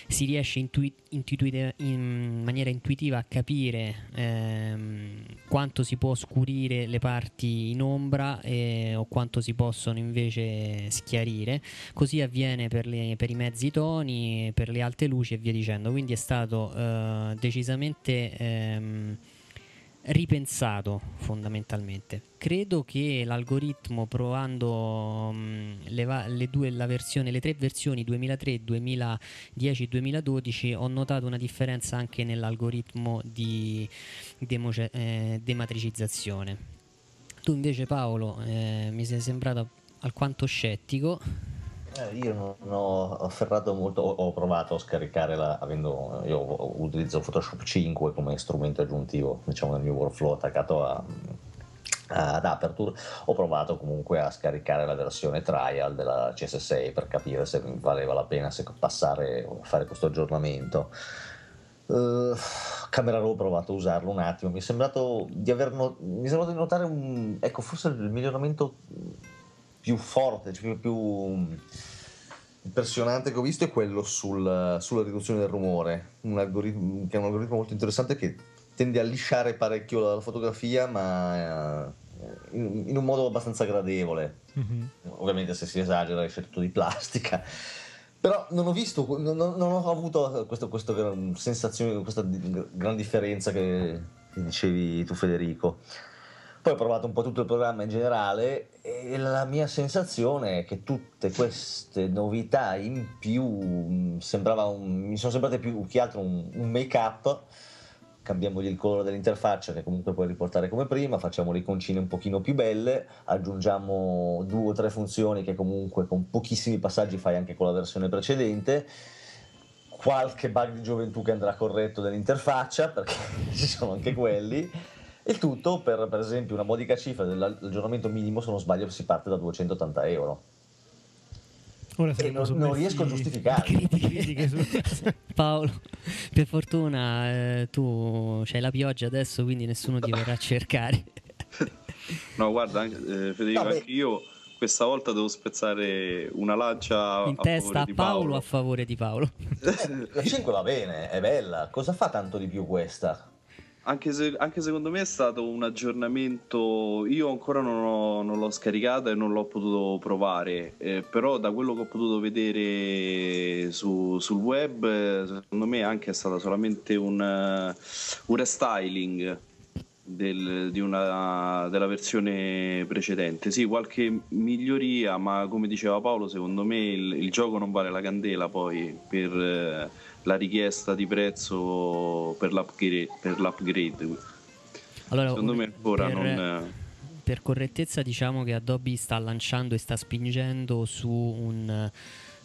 si riesce intui- intuitive- in maniera intuitiva a capire ehm, quanto si può scurire le parti in ombra eh, o quanto si possono invece schiarire. Così avviene per, le, per, i mezzi toni, per le alte luci e via dicendo. Quindi è stato eh, decisamente... Ehm, ripensato fondamentalmente. Credo che l'algoritmo provando mh, mm, le, va- le, due, versione, le tre versioni 2003, 2010 2012 ho notato una differenza anche nell'algoritmo di democe- eh, dematricizzazione. Tu invece Paolo eh, mi sei sembrato alquanto scettico eh, io non ho afferrato molto, ho, provato a scaricare la, avendo, io utilizzo Photoshop 5 come strumento aggiuntivo, diciamo nel mio workflow attaccato a, ad Aperture, ho provato comunque a scaricare la versione trial della CS6 per capire se valeva la pena se passare o fare questo aggiornamento. Uh, Camera Raw ho provato a usarlo un attimo, mi è sembrato di aver not- mi è sembrato di notare un ecco forse il miglioramento più forte, cioè più impressionante che ho visto è quello sul, sulla riduzione del rumore, un algoritmo, che è un algoritmo molto interessante che tende a lisciare parecchio la, fotografia, ma eh, in, in, un modo abbastanza gradevole. Mm-hmm. Ovviamente se si esagera esce tutto di plastica. Però non ho visto, non, non ho avuto questa, questa sensazione, questa gran differenza che, che dicevi tu Federico. Poi ho provato un po' tutto il programma in generale e la mia sensazione è che tutte queste novità in più mm, un, mi sono sembrate più che altro un, un make-up. Cambiamogli il colore dell'interfaccia che comunque puoi riportare come prima, facciamo le iconcine un pochino più belle, aggiungiamo due o tre funzioni che comunque con pochissimi passaggi fai anche con la versione precedente, qualche bug di gioventù che andrà corretto dell'interfaccia perché <laughs> ci sono anche quelli il tutto per, per esempio, una modica cifra dell'aggiornamento minimo, se non sbaglio, si parte da 280 euro. Ora e non, non riesco a <laughs> critiche su- <laughs> Paolo, per fortuna eh, tu c'hai la pioggia adesso, quindi nessuno ti verrà a cercare. <laughs> No, guarda, anche- eh, Federico, anche io questa volta devo spezzare una lancia In a testa favore a di Paolo Paolo. a favore di Paolo. La 5 va bene, è bella. Cosa fa tanto di più questa? Anche, se- anche secondo me è stato un aggiornamento. Io ancora non, ho- non l'ho scaricata e non l'ho potuto provare. eh, però, da quello che ho potuto vedere su- sul web, eh, secondo me anche è stata solamente un, eh, un restyling del- una- della versione precedente. Sì, qualche miglioria, ma come diceva Paolo, secondo me il, il gioco non vale la candela poi per eh, la richiesta di prezzo per l'upgrade. Per l'upgrade. Allora, secondo me ancora per- non... eh, Per correttezza diciamo che Adobe sta lanciando e sta spingendo su un...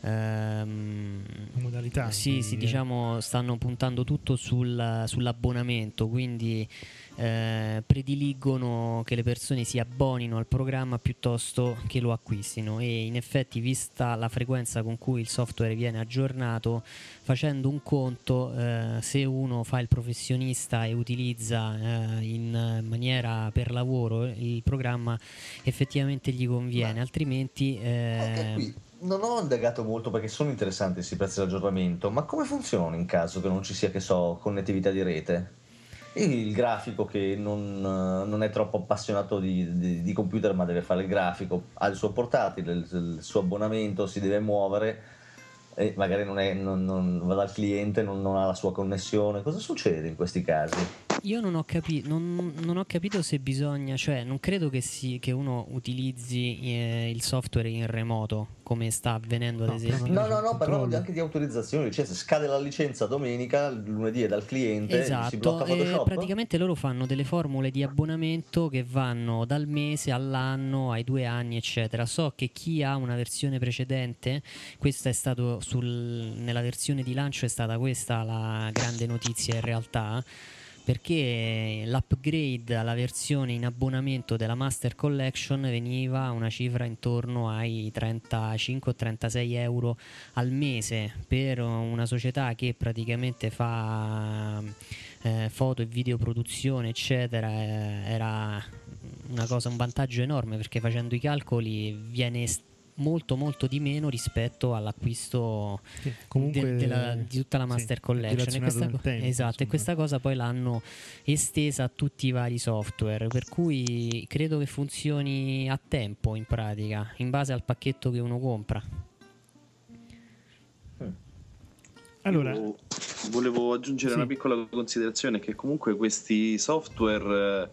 ehm, modalità. sì, sì, di- diciamo stanno puntando tutto sul- sull'abbonamento, quindi eh, prediligono che le persone si abbonino al programma piuttosto che lo acquistino e in effetti vista la frequenza con cui il software viene aggiornato, facendo un conto, eh, se uno fa il professionista e utilizza eh, in maniera per lavoro il programma effettivamente gli conviene, altrimenti... Anche eh, non ho indagato molto perché sono interessanti questi prezzi di aggiornamento, ma come funzionano in caso che non ci sia, che so, connettività di rete? Il grafico che non, non è troppo appassionato di, di- di computer ma deve fare il grafico, ha il suo portatile, il, il suo abbonamento, si deve muovere e magari non, è, non, non va dal cliente, non, non ha la sua connessione. Cosa succede in questi casi? Io non ho, capi- non, non ho capito se bisogna, cioè non credo che, si, che uno utilizzi eh, il software in remoto come sta avvenendo ad No, esempio. No, no, no, controllo. anche di autorizzazioni, cioè se scade la licenza domenica, il lunedì è dal cliente, si Esatto, blocca e Photoshop. praticamente loro fanno delle formule di abbonamento che vanno dal mese all'anno, ai due anni, eccetera. So che chi ha una versione precedente, questa è stato sul, nella versione di lancio è stata questa la grande notizia in realtà. Perché l'upgrade alla versione in abbonamento della Master Collection veniva a una cifra intorno ai 35 o 36 euro al mese per una società che praticamente fa eh, foto e videoproduzione eccetera eh, era una cosa un vantaggio enorme perché facendo i calcoli viene est- molto molto di meno rispetto all'acquisto Sì, comunque, de- della- di tutta la sì, Master è Collection. E questa, tempo, esatto, e questa cosa poi l'hanno estesa a tutti i vari software per cui credo che funzioni a tempo in pratica in base al pacchetto che uno compra. Allora, Io volevo aggiungere Sì. una piccola considerazione che comunque questi software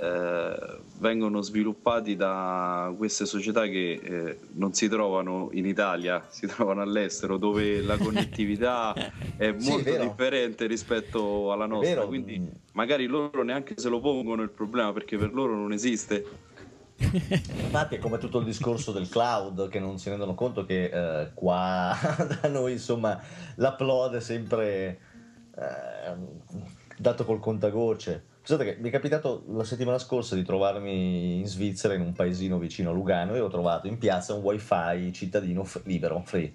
eh, vengono sviluppati da queste società che eh, non si trovano in Italia, <laughs> si trovano all'estero, dove la connettività <laughs> è Sì, molto vero. differente rispetto alla nostra. Quindi magari loro neanche se lo pongono il problema perché per loro non esiste. <laughs> Infatti è come tutto il discorso del cloud che non si rendono conto che eh, qua da noi insomma l'upload è sempre eh, dato col contagocce. Pensate che mi è capitato la settimana scorsa di trovarmi in Svizzera in un paesino vicino a Lugano e ho trovato in piazza un wifi cittadino f- libero, free.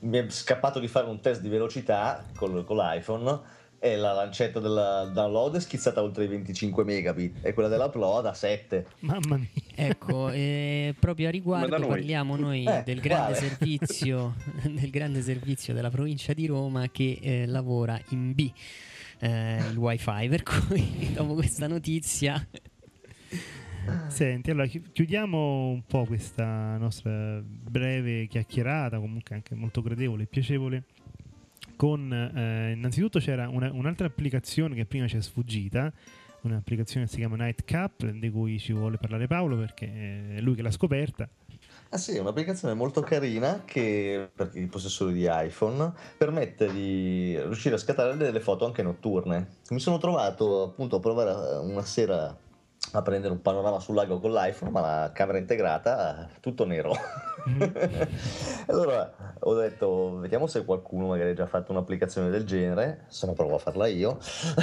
Mi è scappato di fare un test di velocità col- con l'iPhone e la lancetta del download è schizzata oltre i 25 megabit e quella dell'upload a 7. mamma mia. Ecco, eh, proprio a riguardo noi. parliamo noi Eh, del, grande servizio, <laughs> del grande servizio della provincia di Roma che eh, lavora in B, eh, il wifi, per cui <laughs> dopo questa notizia... Senti, allora chi- chiudiamo un po' questa nostra breve chiacchierata, comunque anche molto gradevole e piacevole. Con eh, innanzitutto c'era una- un'altra applicazione che prima ci è sfuggita, un'applicazione che si chiama Nightcap, di cui ci vuole parlare Paolo perché è lui che l'ha scoperta. Ah sì, è un'applicazione molto carina che per i possessori di iPhone permette di riuscire a scattare delle foto anche notturne. Mi sono trovato appunto a provare una sera a prendere un panorama sul lago con l'iPhone, ma la camera integrata tutto nero. <laughs> allora ho detto, vediamo se qualcuno magari ha già fatto un'applicazione del genere, se no provo a farla io,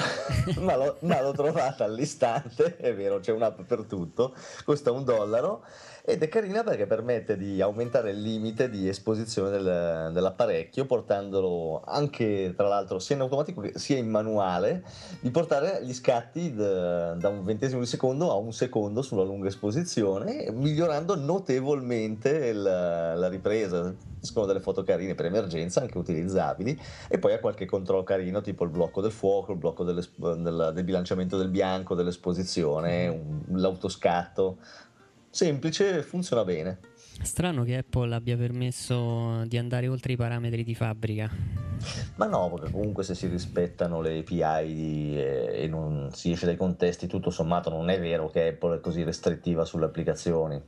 <laughs> ma, l'ho, ma l'ho trovata all'istante, è vero, c'è un'app per tutto, costa un dollaro ed è carina perché permette di aumentare il limite di esposizione del, dell'apparecchio portandolo anche tra l'altro sia in automatico sia in manuale di portare gli scatti da, da un ventesimo di secondo a un secondo sulla lunga esposizione migliorando notevolmente il, la ripresa. Escono delle foto carine per emergenza anche utilizzabili e poi ha qualche controllo carino tipo il blocco del fuoco il blocco del, del bilanciamento del bianco dell'esposizione un, l'autoscatto semplice, funziona bene. Strano che Apple abbia permesso di andare oltre i parametri di fabbrica. Ma no, perché comunque se si rispettano le API di, eh, e non si esce dai contesti, tutto sommato non è vero che Apple è così restrittiva sulle applicazioni.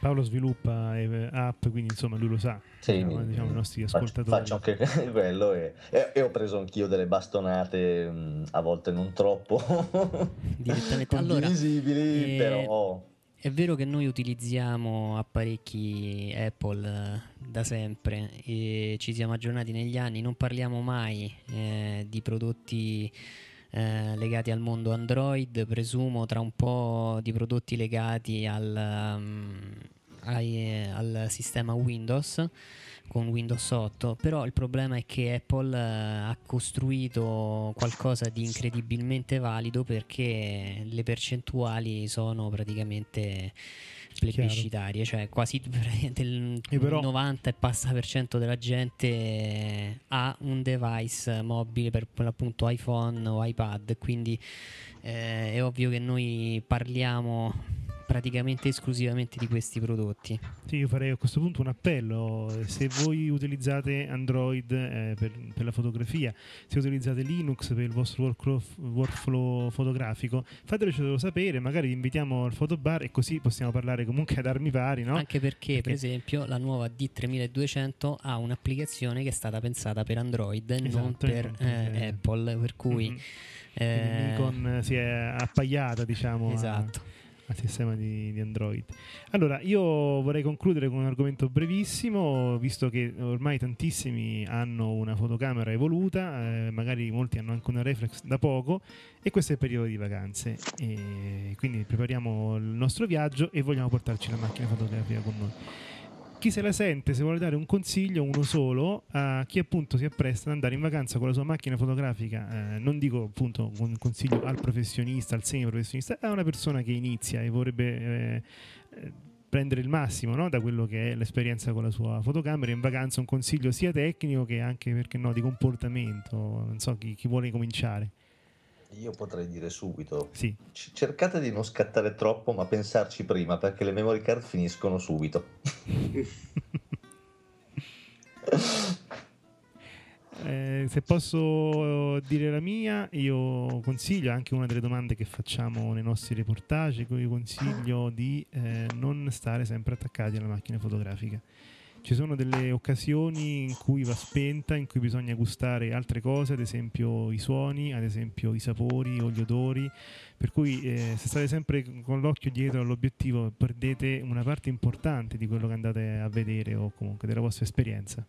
Paolo sviluppa eh, app, quindi insomma lui lo sa. Sì, diciamo, mi, diciamo, i nostri ascoltatori. Faccio anche <laughs> quello e, e, e, ho preso anch'io delle bastonate, mh, a volte non troppo direttamente <laughs> allora, visibili, eh, però è vero che noi utilizziamo apparecchi Apple eh, da sempre e ci siamo aggiornati negli anni, non parliamo mai eh, di prodotti eh, legati al mondo Android, presumo tra un po' di prodotti legati al, um, ai, eh, al sistema Windows con Windows 8, però il problema è che Apple eh, ha costruito qualcosa di incredibilmente valido perché le percentuali sono praticamente plebiscitarie, cioè quasi <laughs> il però... 90 e passa per cento della gente ha un device mobile per, per appunto iPhone o iPad, quindi eh, è ovvio che noi parliamo praticamente esclusivamente di questi prodotti. Sì, io farei a questo punto un appello, se voi utilizzate Android eh, per, per, la fotografia, se utilizzate Linux per il vostro workflow, workflow fotografico, fatecelo sapere, magari vi invitiamo al fotobar e così possiamo parlare comunque ad armi pari, no? Anche perché, perché... per esempio la nuova D3200 ha un'applicazione che è stata pensata per Android esatto, non per eh, Apple, per cui... Mm-hmm. Eh... Nikon si è appaiata, diciamo. Esatto. A al sistema di, di, Android. Allora, io vorrei concludere con un argomento brevissimo, visto che ormai tantissimi hanno una fotocamera evoluta, eh, magari molti hanno anche una reflex da poco, e questo è il periodo di vacanze. E quindi prepariamo il nostro viaggio e vogliamo portarci la macchina fotografica con noi chi se la sente, se vuole dare un consiglio, uno solo, a chi appunto si appresta ad andare in vacanza con la sua macchina fotografica, eh, non dico appunto un consiglio al professionista, al semi-professionista, a una persona che inizia e vorrebbe eh, eh, prendere il massimo no? da quello che è l'esperienza con la sua fotocamera in vacanza, un consiglio sia tecnico che anche, perché no, di comportamento, non so chi, chi vuole cominciare. Io potrei dire subito, sì. C- cercate di non scattare troppo, ma pensarci prima, perché le memory card finiscono subito. <laughs> eh, se posso dire la mia, io consiglio anche una delle domande che facciamo nei nostri reportage, io consiglio di eh, non stare sempre attaccati alla macchina fotografica ci sono delle occasioni in cui va spenta, in cui bisogna gustare altre cose, ad esempio i suoni, ad esempio i sapori o gli odori, per cui eh, se state sempre con l'occhio dietro all'obiettivo perdete una parte importante di quello che andate a vedere o comunque della vostra esperienza.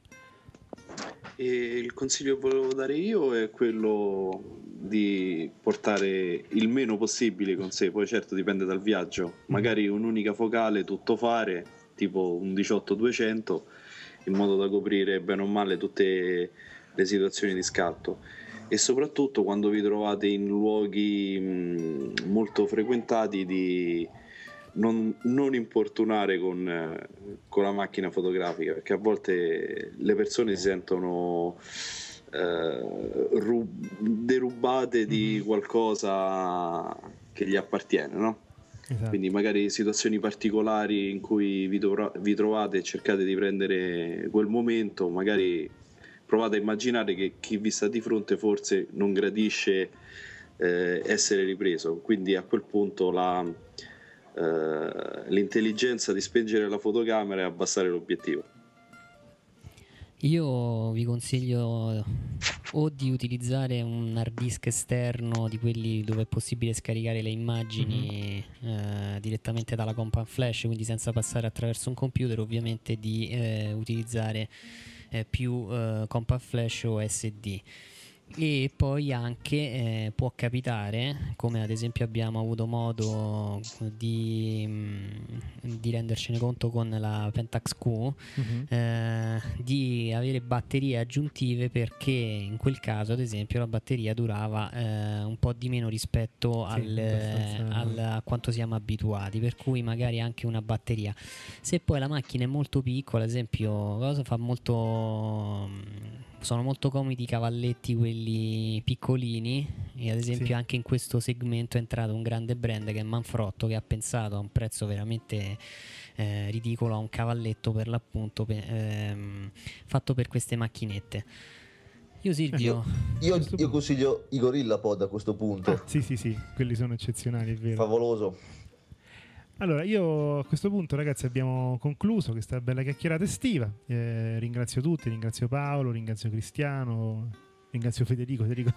E il consiglio che volevo dare io è quello di portare il meno possibile con sé, poi certo dipende dal viaggio, magari un'unica focale, tutto fare tipo un 18-200 in modo da coprire bene o male tutte le situazioni di scatto e soprattutto quando vi trovate in luoghi molto frequentati di non, non importunare con, con, la macchina fotografica perché a volte le persone si sentono eh, rub- derubate di mm-hmm. qualcosa che gli appartiene no? Esatto. Quindi magari situazioni particolari in cui vi, dovra- vi trovate e cercate di prendere quel momento, magari provate a immaginare che chi vi sta di fronte forse non gradisce eh, essere ripreso, quindi a quel punto la, eh, l'intelligenza di spengere la fotocamera e abbassare l'obiettivo. Io vi consiglio o di utilizzare un hard disk esterno di quelli dove è possibile scaricare le immagini mm-hmm. eh, direttamente dalla compact flash, quindi senza passare attraverso un computer, ovviamente di eh, utilizzare eh, più eh, compact flash o SD e poi anche eh, può capitare, come ad esempio abbiamo avuto modo di, mm, di rendercene conto con la Pentax Q, uh-huh. eh, di avere batterie aggiuntive perché in quel caso ad esempio la batteria durava eh, un po' di meno rispetto sì, al, al, a quanto siamo abituati, per cui magari anche una batteria. Se poi la macchina è molto piccola, ad esempio, cosa fa molto sono molto comodi i cavalletti quelli piccolini e ad esempio sì. anche in questo segmento è entrato un grande brand che è Manfrotto che ha pensato a un prezzo veramente eh, ridicolo a un cavalletto per l'appunto pe- ehm, fatto per queste macchinette. Io Silvio io, io, io consiglio i Gorilla Pod a questo punto. Ah, sì sì sì quelli sono eccezionali è vero. Favoloso allora, io a questo punto, ragazzi, abbiamo concluso questa bella chiacchierata estiva. Eh, ringrazio tutti, ringrazio Paolo, ringrazio Cristiano, ringrazio Federico. Federico.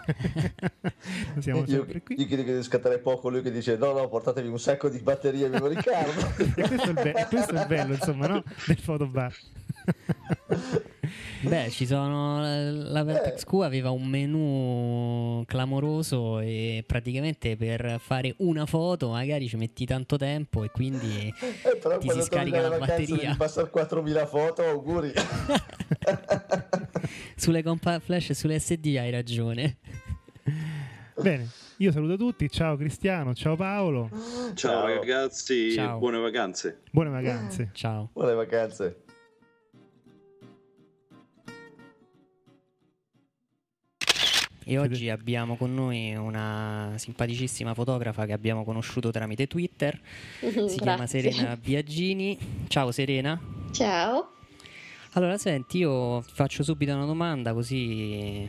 <laughs> siamo io, sempre qui. Io che deve scattare poco, lui che dice: No, no, portatevi un sacco di batterie, me lo ricordo. questo, è be- questo, è il bello, insomma, no? <laughs> Del fotobar. <laughs> Beh, ci sono. La Vertex eh. Q aveva un menu clamoroso e praticamente per fare una foto magari ci metti tanto tempo e quindi <laughs> eh, però ti si scarica la batteria. Passare 4000 foto, auguri. <laughs> sulle compact flash e sulle SD hai ragione. Bene, io saluto tutti, ciao Cristiano, ciao Paolo. Ciao, ciao. ragazzi, ciao. buone vacanze. Buone vacanze. Ciao. Buone vacanze. E oggi abbiamo con noi una simpaticissima fotografa che abbiamo conosciuto tramite Twitter. si Grazie. chiama Serena Biagini. Ciao Serena. Ciao. Allora, senti, io faccio subito una domanda così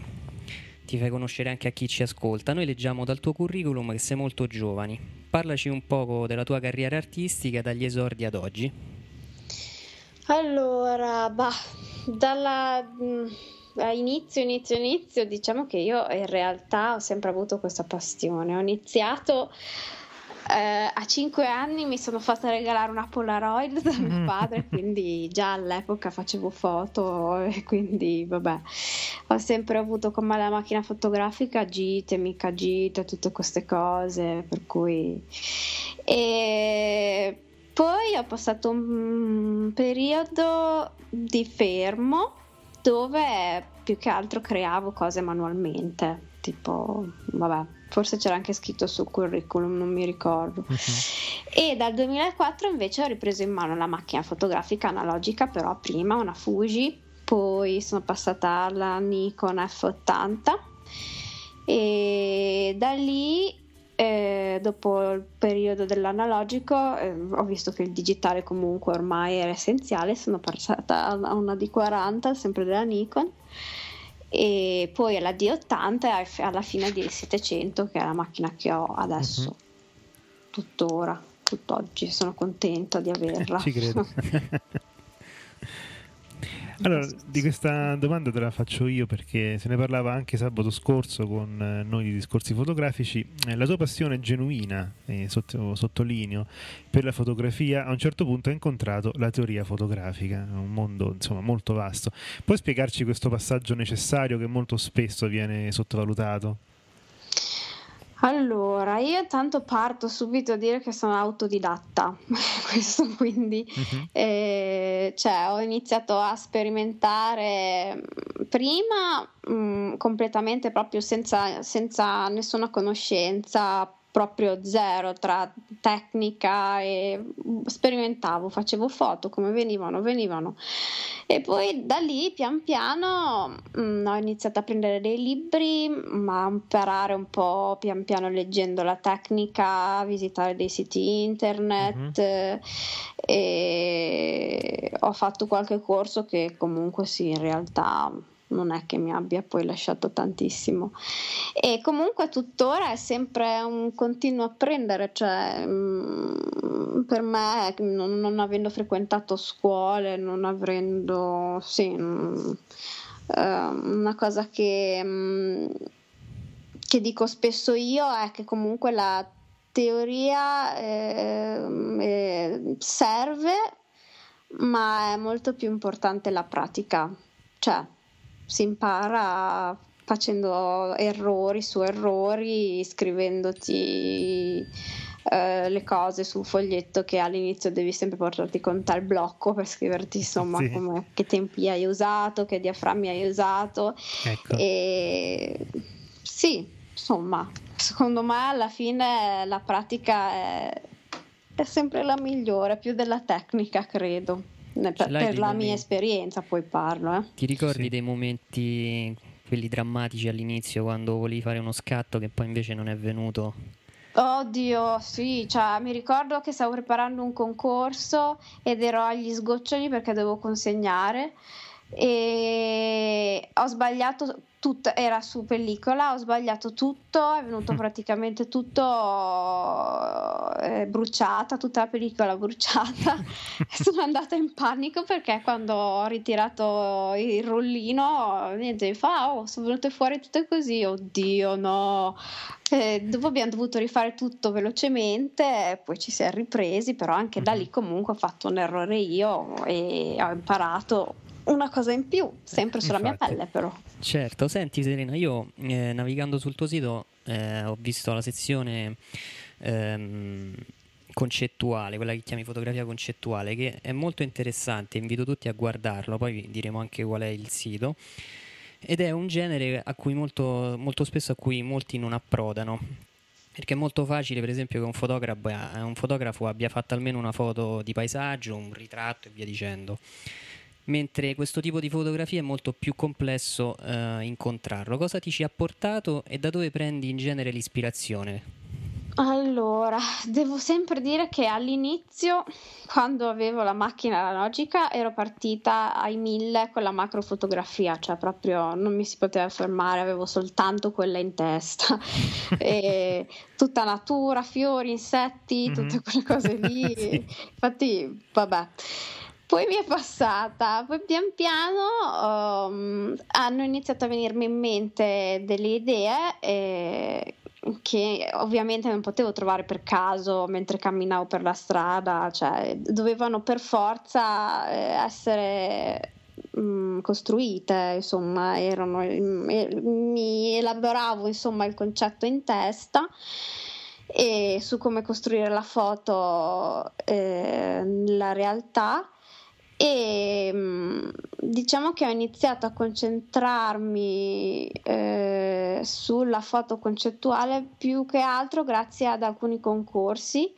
ti fai conoscere anche a chi ci ascolta. Noi leggiamo dal tuo curriculum che sei molto giovane. Parlaci un poco della tua carriera artistica dagli esordi ad oggi. Allora, bah, dalla mm, a inizio, inizio, inizio, diciamo che io in realtà ho sempre avuto questa passione. Ho iniziato eh, a 5 anni, mi sono fatta regalare una Polaroid da mio mm. padre, quindi già all'epoca facevo foto e quindi vabbè, ho sempre avuto con me la macchina fotografica, gite, mica gite, tutte queste cose, per cui... E poi ho passato un periodo di fermo dove più che altro creavo cose manualmente, tipo, vabbè, forse c'era anche scritto sul curriculum, non mi ricordo. Uh-huh. E dal 2004 invece ho ripreso in mano la macchina fotografica analogica, però prima una Fuji, poi sono passata alla Nikon F80 e da lì e dopo il periodo dell'analogico eh, ho visto che il digitale comunque ormai era essenziale, sono passata a una D40 sempre della Nikon e poi alla D80 e alla fine di 700 che è la macchina che ho adesso, uh-huh. tuttora, tutt'oggi sono contenta di averla. Ci credo. <laughs> Allora, di questa domanda te la faccio io perché se ne parlava anche sabato scorso con eh, noi di discorsi fotografici. Eh, la tua passione genuina, eh, sottolineo, per la fotografia a un certo punto ha incontrato la teoria fotografica, un mondo insomma molto vasto. Puoi spiegarci questo passaggio necessario che molto spesso viene sottovalutato? Allora, io tanto parto subito a dire che sono autodidatta, <laughs> questo quindi, uh-huh. eh, cioè ho iniziato a sperimentare mm, prima mh, mm, completamente proprio senza, senza nessuna conoscenza proprio zero tra tecnica e sperimentavo, facevo foto come venivano, venivano. E poi da lì pian piano mh, mm, ho iniziato a prendere dei libri, ma a imparare un po' pian piano leggendo la tecnica, visitare dei siti internet uh-huh. e ho fatto qualche corso che comunque sì, in realtà non è che mi abbia poi lasciato tantissimo e comunque tuttora è sempre un continuo apprendere cioè mh, mm, per me non, non, avendo frequentato scuole non avendo sì mh, mm, una cosa che, mm, che, dico spesso io è che comunque la teoria eh, eh, serve, ma è molto più importante la pratica. Cioè, si impara facendo errori su errori, scrivendoti eh, le cose sul foglietto che all'inizio devi sempre portarti con tal blocco per scriverti insomma sì. come, che tempi hai usato, che diaframmi hai usato. Ecco. E sì, insomma, secondo me alla fine la pratica è, è sempre la migliore, più della tecnica credo. Per, per la momenti... mia esperienza poi parlo. Eh. Ti ricordi sì. dei momenti, quelli drammatici all'inizio, quando volevi fare uno scatto che poi invece non è venuto? Oddio, sì, cioè, mi ricordo che stavo preparando un concorso ed ero agli sgoccioli perché dovevo consegnare e ho sbagliato tutto, era su pellicola, ho sbagliato tutto, è venuto mm. praticamente tutto eh, bruciata, tutta la pellicola bruciata. <laughs> Sono andata in panico perché quando ho ritirato il rollino, niente, mi fa, oh, sono venute fuori tutte così, oddio no. E dopo abbiamo dovuto rifare tutto velocemente, poi ci si è ripresi, però anche da lì comunque ho fatto un errore io e ho imparato una cosa in più, sempre sulla Infatti. mia pelle però. Certo, senti Serena, io eh, navigando sul tuo sito eh, ho visto la sezione ehm, concettuale, quella che chiami fotografia concettuale, che è molto interessante, invito tutti a guardarlo, poi diremo anche qual è il sito. Ed è un genere a cui molto, molto spesso a cui molti non approdano, perché è molto facile, per esempio, che un fotografo, eh, un fotografo, abbia fatto almeno una foto di paesaggio, un ritratto e via dicendo mentre questo tipo di fotografia è molto più complesso eh, incontrarlo. Cosa ti ci ha portato e da dove prendi in genere l'ispirazione? Allora, devo sempre dire che all'inizio, quando avevo la macchina analogica, ero partita ai mille con la macrofotografia, cioè proprio non mi si poteva fermare, avevo soltanto quella in testa. <laughs> e tutta natura, fiori, insetti, tutte quelle cose lì. <laughs> sì. Infatti, vabbè. Poi mi è passata, poi pian piano um, hanno iniziato a venirmi in mente delle idee eh, che ovviamente non potevo trovare per caso mentre camminavo per la strada, cioè dovevano per forza eh, essere mh, costruite, insomma, erano, mi elaboravo insomma il concetto in testa e su come costruire la foto eh, nella realtà e mm, diciamo che ho iniziato a concentrarmi eh, sulla foto concettuale più che altro grazie ad alcuni concorsi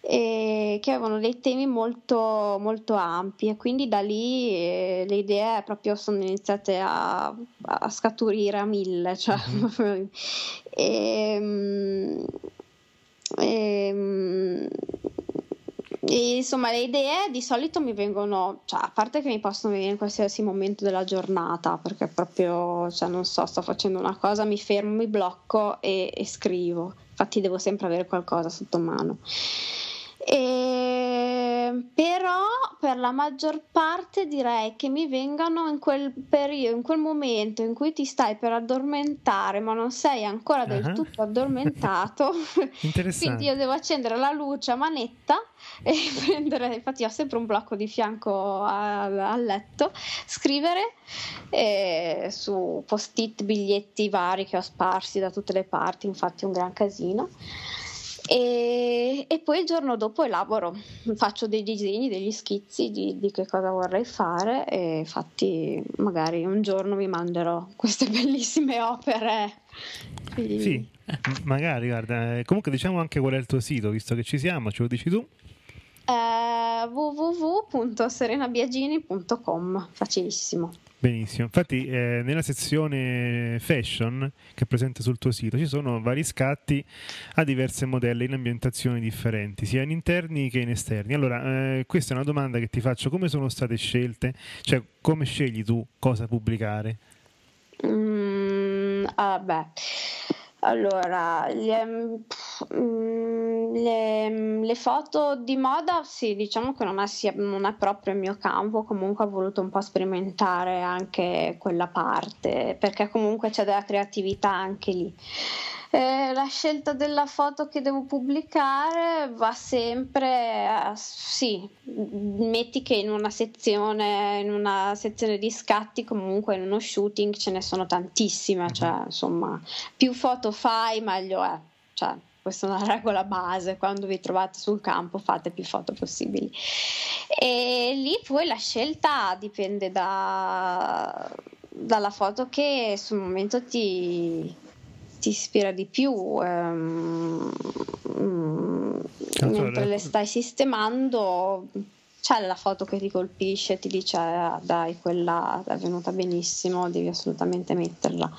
eh, che avevano dei temi molto, molto ampi e quindi da lì eh, le idee proprio sono iniziate a, a scaturire a mille cioè, mm-hmm. e, e, e, insomma, le idee di solito mi vengono, cioè, a parte che mi possono venire in qualsiasi momento della giornata, perché proprio, cioè, non so, sto facendo una cosa, mi fermo, mi blocco e, e scrivo. Infatti, devo sempre avere qualcosa sotto mano. E, però per la maggior parte direi che mi vengano in quel periodo, in quel momento in cui ti stai per addormentare, ma non sei ancora del uh-huh. tutto addormentato. <laughs> Quindi io devo accendere la luce a manetta <laughs> e prendere, infatti ho sempre un blocco di fianco al, al letto, scrivere eh, su post-it, biglietti vari che ho sparsi da tutte le parti, infatti un gran casino. E, e, poi il giorno dopo elaboro, faccio dei disegni, degli schizzi di, di, che cosa vorrei fare e infatti magari un giorno mi manderò queste <laughs> bellissime opere. Quindi... Sì, magari, guarda, eh, comunque diciamo anche qual è il tuo sito, visto che ci siamo, ce lo dici tu? Eh, www.serenabiagini.com, facilissimo. Benissimo, infatti eh, nella sezione fashion che è presente sul tuo sito ci sono vari scatti a diverse modelle in ambientazioni differenti, sia in interni che in esterni. Allora, eh, questa è una domanda che ti faccio, come sono state scelte? Cioè, come scegli tu cosa pubblicare? Mm, vabbè, allora, gli, mm, le, le foto di moda, sì, diciamo che non è, non è proprio il mio campo, comunque ho voluto un po' sperimentare anche quella parte, perché comunque c'è della creatività anche lì. Eh, la scelta della foto che devo pubblicare va sempre, a- sì, metti che in una sezione, in una sezione di scatti, comunque in uno shooting ce ne sono tantissime, cioè insomma, più foto fai meglio è, cioè questa è una <laughs> regola base, quando vi trovate sul campo fate più foto possibili. E lì poi la scelta dipende da- dalla foto che sul momento ti, ti ispira di più. ehm, mm, mentre le stai sistemando, c'è la foto che ti colpisce, ti dice: "Ah, Dai, quella è venuta benissimo, devi assolutamente metterla.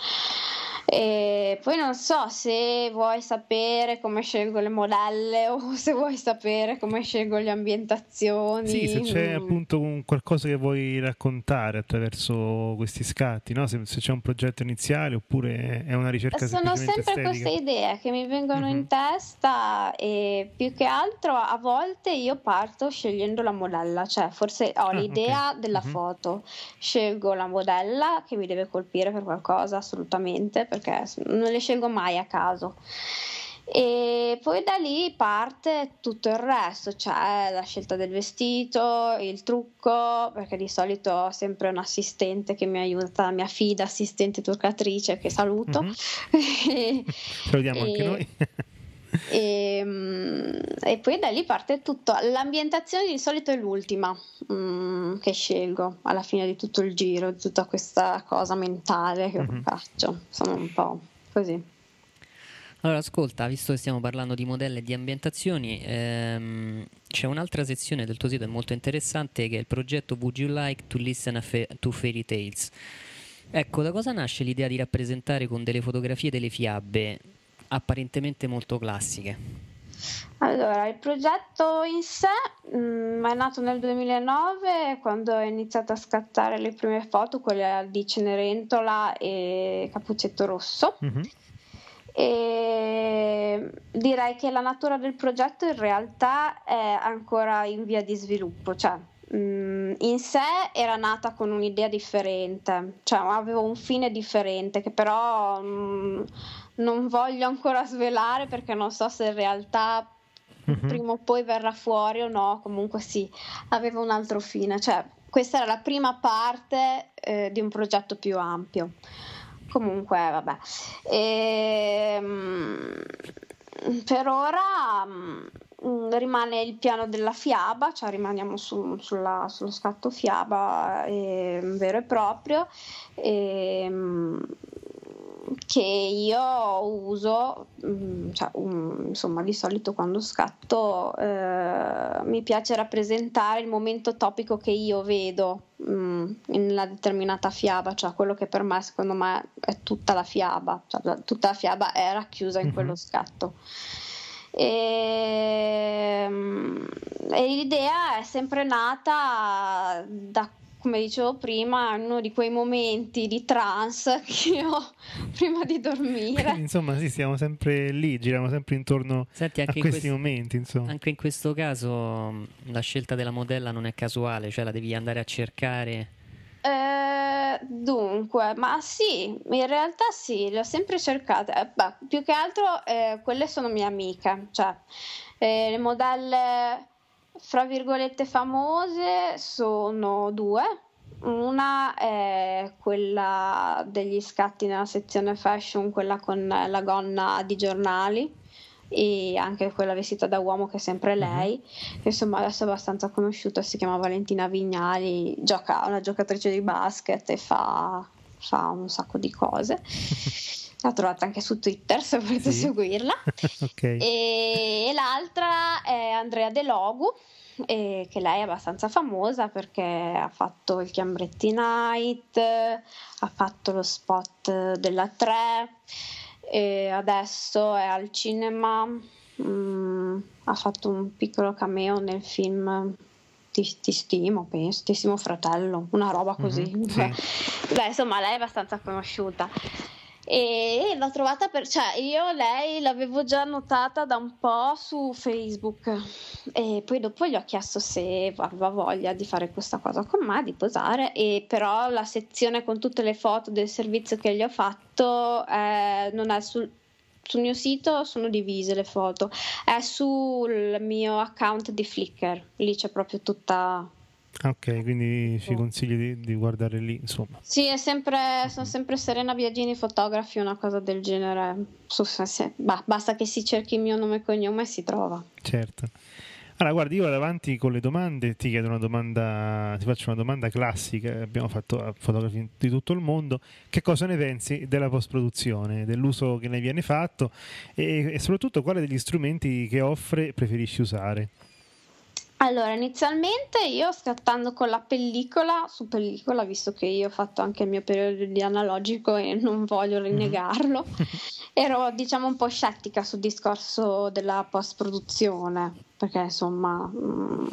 E poi non so se vuoi sapere come scelgo le modelle o <laughs> se vuoi sapere come scelgo le ambientazioni. Sì, se c'è Mm. appunto un qualcosa che vuoi raccontare attraverso questi scatti, no? se, se c'è un progetto iniziale oppure è una ricerca Sono sempre estetica. queste idee che mi vengono in testa e più che altro a volte io parto scegliendo la modella, cioè forse ho Ah, l'idea ok. della Mhm. foto, scelgo la modella che mi deve colpire per qualcosa assolutamente perché non le scelgo mai a caso. E poi da lì parte tutto il resto, cioè la scelta del vestito, il trucco, perché di solito ho sempre un assistente che mi aiuta, mia fida assistente truccatrice che saluto. Mhm. <laughs> Salutiamo anche E- noi. E, mm, e poi da lì parte tutto. L'ambientazione di solito è l'ultima mm, che scelgo alla fine di tutto il giro, di tutta questa cosa mentale che Mhm. faccio. Sono un po' così. Allora, ascolta, visto che stiamo parlando di modelli e di ambientazioni, ehm, c'è un'altra sezione del tuo sito è molto interessante che è il progetto Would You Like to Listen a Fa- to Fairy Tales? Ecco, da cosa nasce l'idea di rappresentare con delle fotografie delle fiabe apparentemente molto classiche? Allora, il progetto in sé mm, è nato nel 2009 quando ho iniziato a scattare le prime foto, quelle di Cenerentola e Cappuccetto Rosso. E direi che la natura del progetto in realtà è ancora in via di sviluppo, cioè mm, in sé era nata con un'idea differente, cioè avevo un fine differente che però mm, non voglio ancora svelare perché non so se in realtà prima o poi verrà fuori o no, comunque sì, aveva un altro fine, cioè questa era la prima parte eh, di un progetto più ampio. Comunque, vabbè. Ehm, per ora mm, rimane il piano della fiaba, cioè rimaniamo su- sulla- sullo scatto fiaba eh, vero e proprio. ehm, che io uso, mm, cioè, um, insomma, di solito quando scatto eh, mi piace rappresentare il momento topico che io vedo mm, in una determinata fiaba, cioè quello che per me, secondo me, è tutta la fiaba, cioè, tutta la fiaba è racchiusa in quello scatto. E, e l'idea è sempre nata da, come dicevo prima, uno di quei momenti di trance <laughs> che ho prima di dormire. Insomma, sì, siamo sempre lì, giriamo sempre intorno Senti, a anche questi in questi- momenti, insomma. Anche in questo caso la scelta della modella non è casuale, cioè la devi andare a cercare. Eh, dunque, ma sì, in realtà sì, le ho sempre cercate. Eh, beh, più che altro eh, quelle sono mie amiche, cioè eh, le modelle fra virgolette famose sono due. Una è quella degli scatti nella sezione fashion, quella con la gonna di giornali e anche quella vestita da uomo che è sempre lei, che insomma adesso è abbastanza conosciuta, si chiama Valentina Vignali, gioca, è una giocatrice di basket e fa, fa un sacco di cose. <laughs> La trovate anche su Twitter <laughs> se volete Sì. seguirla. <laughs> ok. E, e l'altra è Andrea De Logu, eh, che lei è abbastanza famosa perché ha fatto il Chiambretti Night, ha fatto lo spot della 3, e adesso è al cinema, mm, ha fatto un piccolo cameo nel film Ti, ti stimo, penso, ti stimo fratello, una roba così. Mhm, sì. <laughs> Beh, insomma, lei è abbastanza conosciuta. E l'ho trovata per cioè io lei l'avevo già notata da un po' su Facebook. E poi dopo gli ho chiesto se aveva voglia di fare questa cosa con me di posare. E però la sezione con tutte le foto del servizio che gli ho fatto eh, non è sul sul mio sito sono divise le foto, è sul mio account di Flickr, lì c'è proprio tutta Ok, quindi ci consigli di, di guardare lì, insomma. Sì, è sempre, sono sempre Serena Biagini Fotografi, una cosa del genere. Basta che si cerchi il mio nome e cognome e si trova. Certo. Allora, guardi, io vado avanti con le domande, ti chiedo una domanda, ti faccio una domanda classica, abbiamo fatto a fotografi di tutto il mondo, che cosa ne pensi della post-produzione, dell'uso che ne viene fatto e, e soprattutto quale degli strumenti che offre preferisci usare? Allora, inizialmente io scattando con la pellicola, su pellicola, visto che io ho fatto anche il mio periodo di analogico e non voglio rinnegarlo, mm-hmm. <laughs> ero diciamo un po' scettica sul discorso della post-produzione, perché insomma, mh, mm,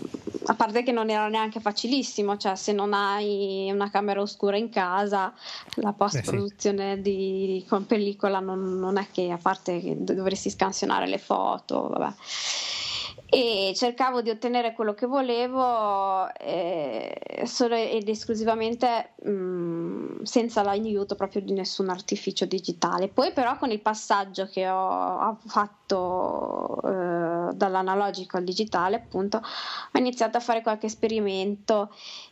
a parte che non era neanche facilissimo, cioè se non hai una camera oscura in casa, la post-produzione sì. di, con pellicola non, non, è che, a parte che dovresti scansionare le foto, vabbè e cercavo di ottenere quello che volevo eh, solo ed esclusivamente mh, mm, senza l'aiuto proprio di nessun artificio digitale. Poi però con il passaggio che ho fatto eh, dall'analogico al digitale, appunto, ho iniziato a fare qualche esperimento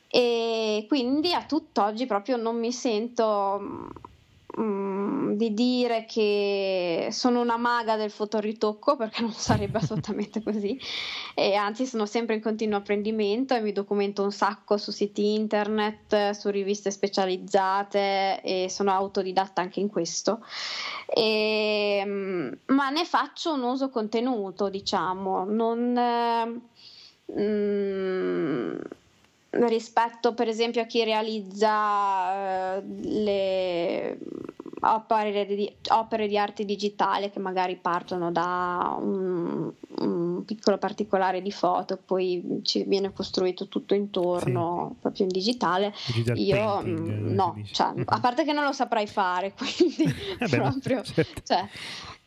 e quindi a tutt'oggi proprio non mi sento Mm, di dire che sono una maga del fotoritocco perché non sarebbe <laughs> assolutamente così e anzi sono sempre in continuo apprendimento e mi documento un sacco su siti internet, su riviste specializzate e sono autodidatta anche in questo. E, mm, ma ne faccio un uso contenuto diciamo. Non eh, mm, rispetto per esempio a chi realizza eh, le opere di, opere di, arte digitale che magari partono da un, un, piccolo particolare di foto, poi ci viene costruito tutto intorno sì. proprio in digitale. Digital Io painting, mm, no, cioè, a parte che non lo saprei fare, <laughs> quindi eh beh, proprio certo. cioè,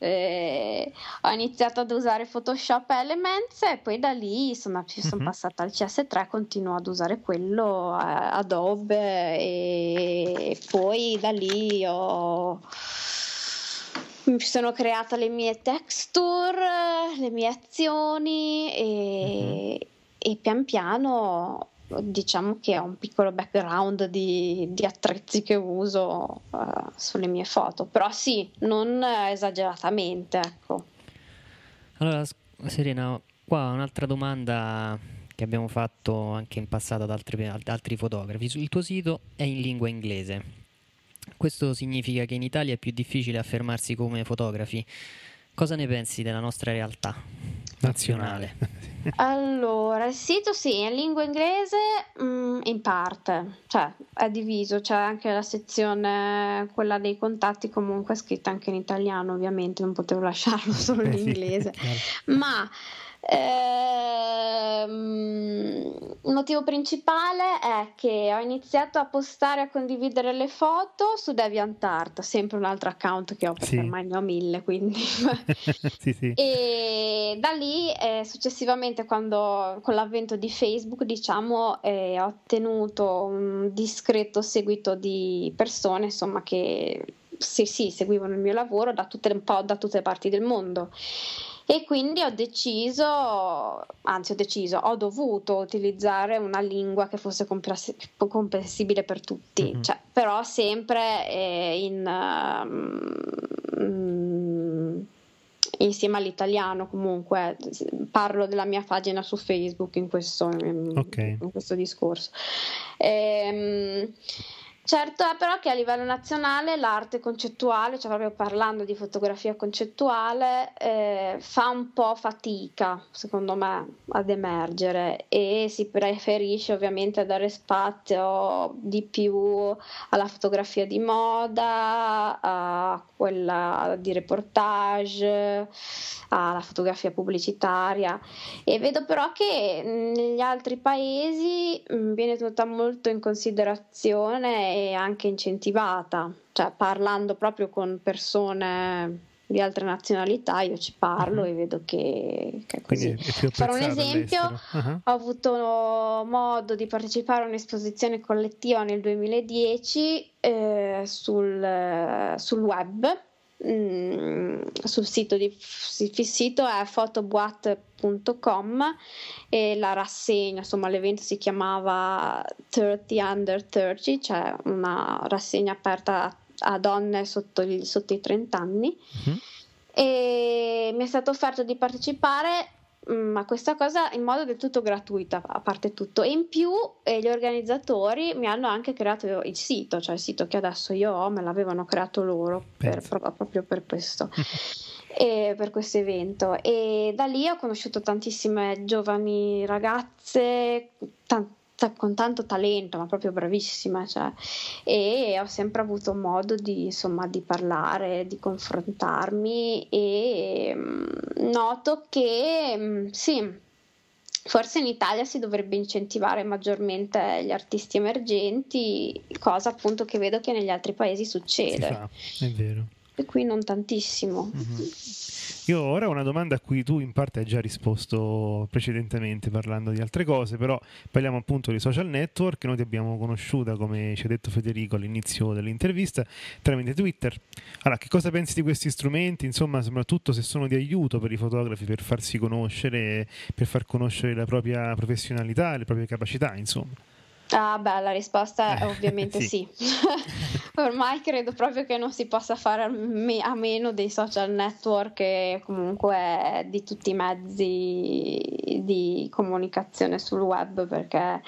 eh, ho iniziato ad usare Photoshop Elements e poi da lì sono, sono uh-huh. passata al CS3, continuo ad usare quello, eh, Adobe e poi da lì ho mi sono creata le mie texture, le mie azioni e, uh-huh. e pian piano diciamo che ho un piccolo background di, di attrezzi che uso uh, sulle mie foto, però sì, non esageratamente, ecco. Allora, Serena, qua un'altra domanda che abbiamo fatto anche in passato ad altri, ad altri fotografi. Il tuo sito è in lingua inglese. Questo significa che in Italia è più difficile affermarsi come fotografi. Cosa ne pensi della nostra realtà nazionale? <laughs> allora, il sito sì, in lingua inglese mh, mm, in parte, cioè è diviso, c'è anche la sezione, quella dei contatti comunque scritta anche in italiano, ovviamente non potevo lasciarlo <laughs> solo in inglese, <laughs> ma Ehm, il motivo principale è che ho iniziato a postare e a condividere le foto su DeviantArt, sempre un altro account che ho perché sì. ormai ne ho mille, quindi <laughs> sì, sì. e da lì eh, successivamente quando con l'avvento di Facebook diciamo eh, ho ottenuto un discreto seguito di persone insomma che sì, sì, seguivano il mio lavoro da tutte, un po' da tutte le parti del mondo e quindi ho deciso, anzi ho deciso, ho dovuto utilizzare una lingua che fosse comprensibile per tutti, mm-hmm. cioè, però sempre eh, in, um, insieme all'italiano comunque parlo della mia pagina su Facebook in questo, okay. in questo discorso. Ehm, Certo è però che a livello nazionale l'arte concettuale, cioè proprio parlando di fotografia concettuale, eh, fa un po' fatica, secondo me, ad emergere e si preferisce ovviamente dare spazio di più alla fotografia di moda, a quella di reportage, alla fotografia pubblicitaria. E vedo però che negli altri paesi viene tenuta molto in considerazione e anche incentivata. cioè parlando proprio con persone di altre nazionalità, io ci parlo uh-huh. e vedo che, che è così. È Farò un esempio, uh-huh. ho avuto modo di partecipare a un'esposizione collettiva nel 2010 eh, sul, sul web sul sito di il sito è photoboat.com e la rassegna, insomma l'evento si chiamava 30 under 30, cioè una rassegna aperta a donne sotto, gli, sotto i 30 anni. Mm-hmm. E mi è stato offerto di partecipare ma mm, questa cosa in modo del tutto gratuita, a parte tutto. E in più eh, gli organizzatori mi hanno anche creato il sito, cioè il sito che adesso io ho, me l'avevano creato loro per, proprio per questo. <laughs> e per questo evento e da lì ho conosciuto tantissime giovani ragazze, tante con tanto talento, ma proprio bravissima, cioè, e ho sempre avuto modo di, insomma, di parlare, di confrontarmi e mm, noto che mm, sì, forse in Italia si dovrebbe incentivare maggiormente gli artisti emergenti, cosa appunto che vedo che negli altri paesi succede. Fa, è vero. E qui non tantissimo. Mm-hmm. Io ora ho una domanda a cui tu in parte hai già risposto precedentemente parlando di altre cose, però parliamo appunto di social network, noi ti abbiamo conosciuta, come ci ha detto Federico all'inizio dell'intervista, tramite Twitter. Allora, che cosa pensi di questi strumenti? Insomma, soprattutto se sono di aiuto per i fotografi per farsi conoscere, per far conoscere la propria professionalità, le proprie capacità, insomma. Ah, beh, la risposta è eh, ovviamente sì. sì. <laughs> Ormai credo proprio che non si possa fare a meno dei social network e comunque di tutti i mezzi di comunicazione sul web, perché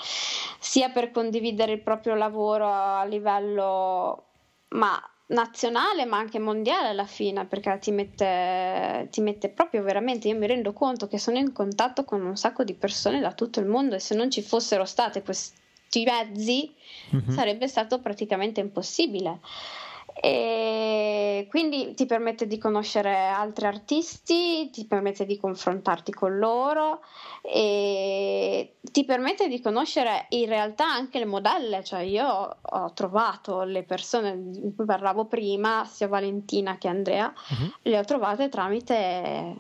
sia per condividere il proprio lavoro a livello ma nazionale ma anche mondiale alla fine perché ti mette, ti mette proprio veramente io mi rendo conto che sono in contatto con un sacco di persone da tutto il mondo e se non ci fossero state queste questi mezzi uh-huh. sarebbe stato praticamente impossibile. E quindi ti permette di conoscere altri artisti, ti permette di confrontarti con loro e ti permette di conoscere in realtà anche le modelle, cioè io ho trovato le persone di cui parlavo prima, sia Valentina che Andrea, uh-huh. le ho trovate tramite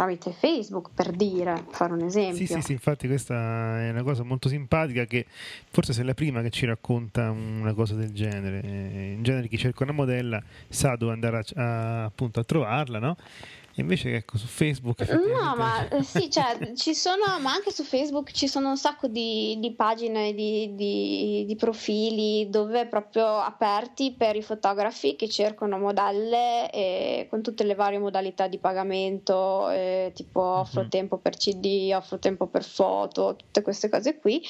tramite Facebook per dire, fare un esempio. Sì, sì, sì, infatti questa è una cosa molto simpatica che forse sei la prima che ci racconta una cosa del genere. In genere chi cerca una modella sa dove andare a, a, appunto a trovarla, no? Invece ecco su Facebook No, ma eh, sì, cioè, <laughs> ci sono, ma anche su Facebook ci sono un sacco di, di pagine, di, di, di, profili dove proprio aperti per i fotografi che cercano modelle e con tutte le varie modalità di pagamento, eh, tipo mhm. offro uh-huh. tempo per CD, offro tempo per foto, tutte queste cose qui.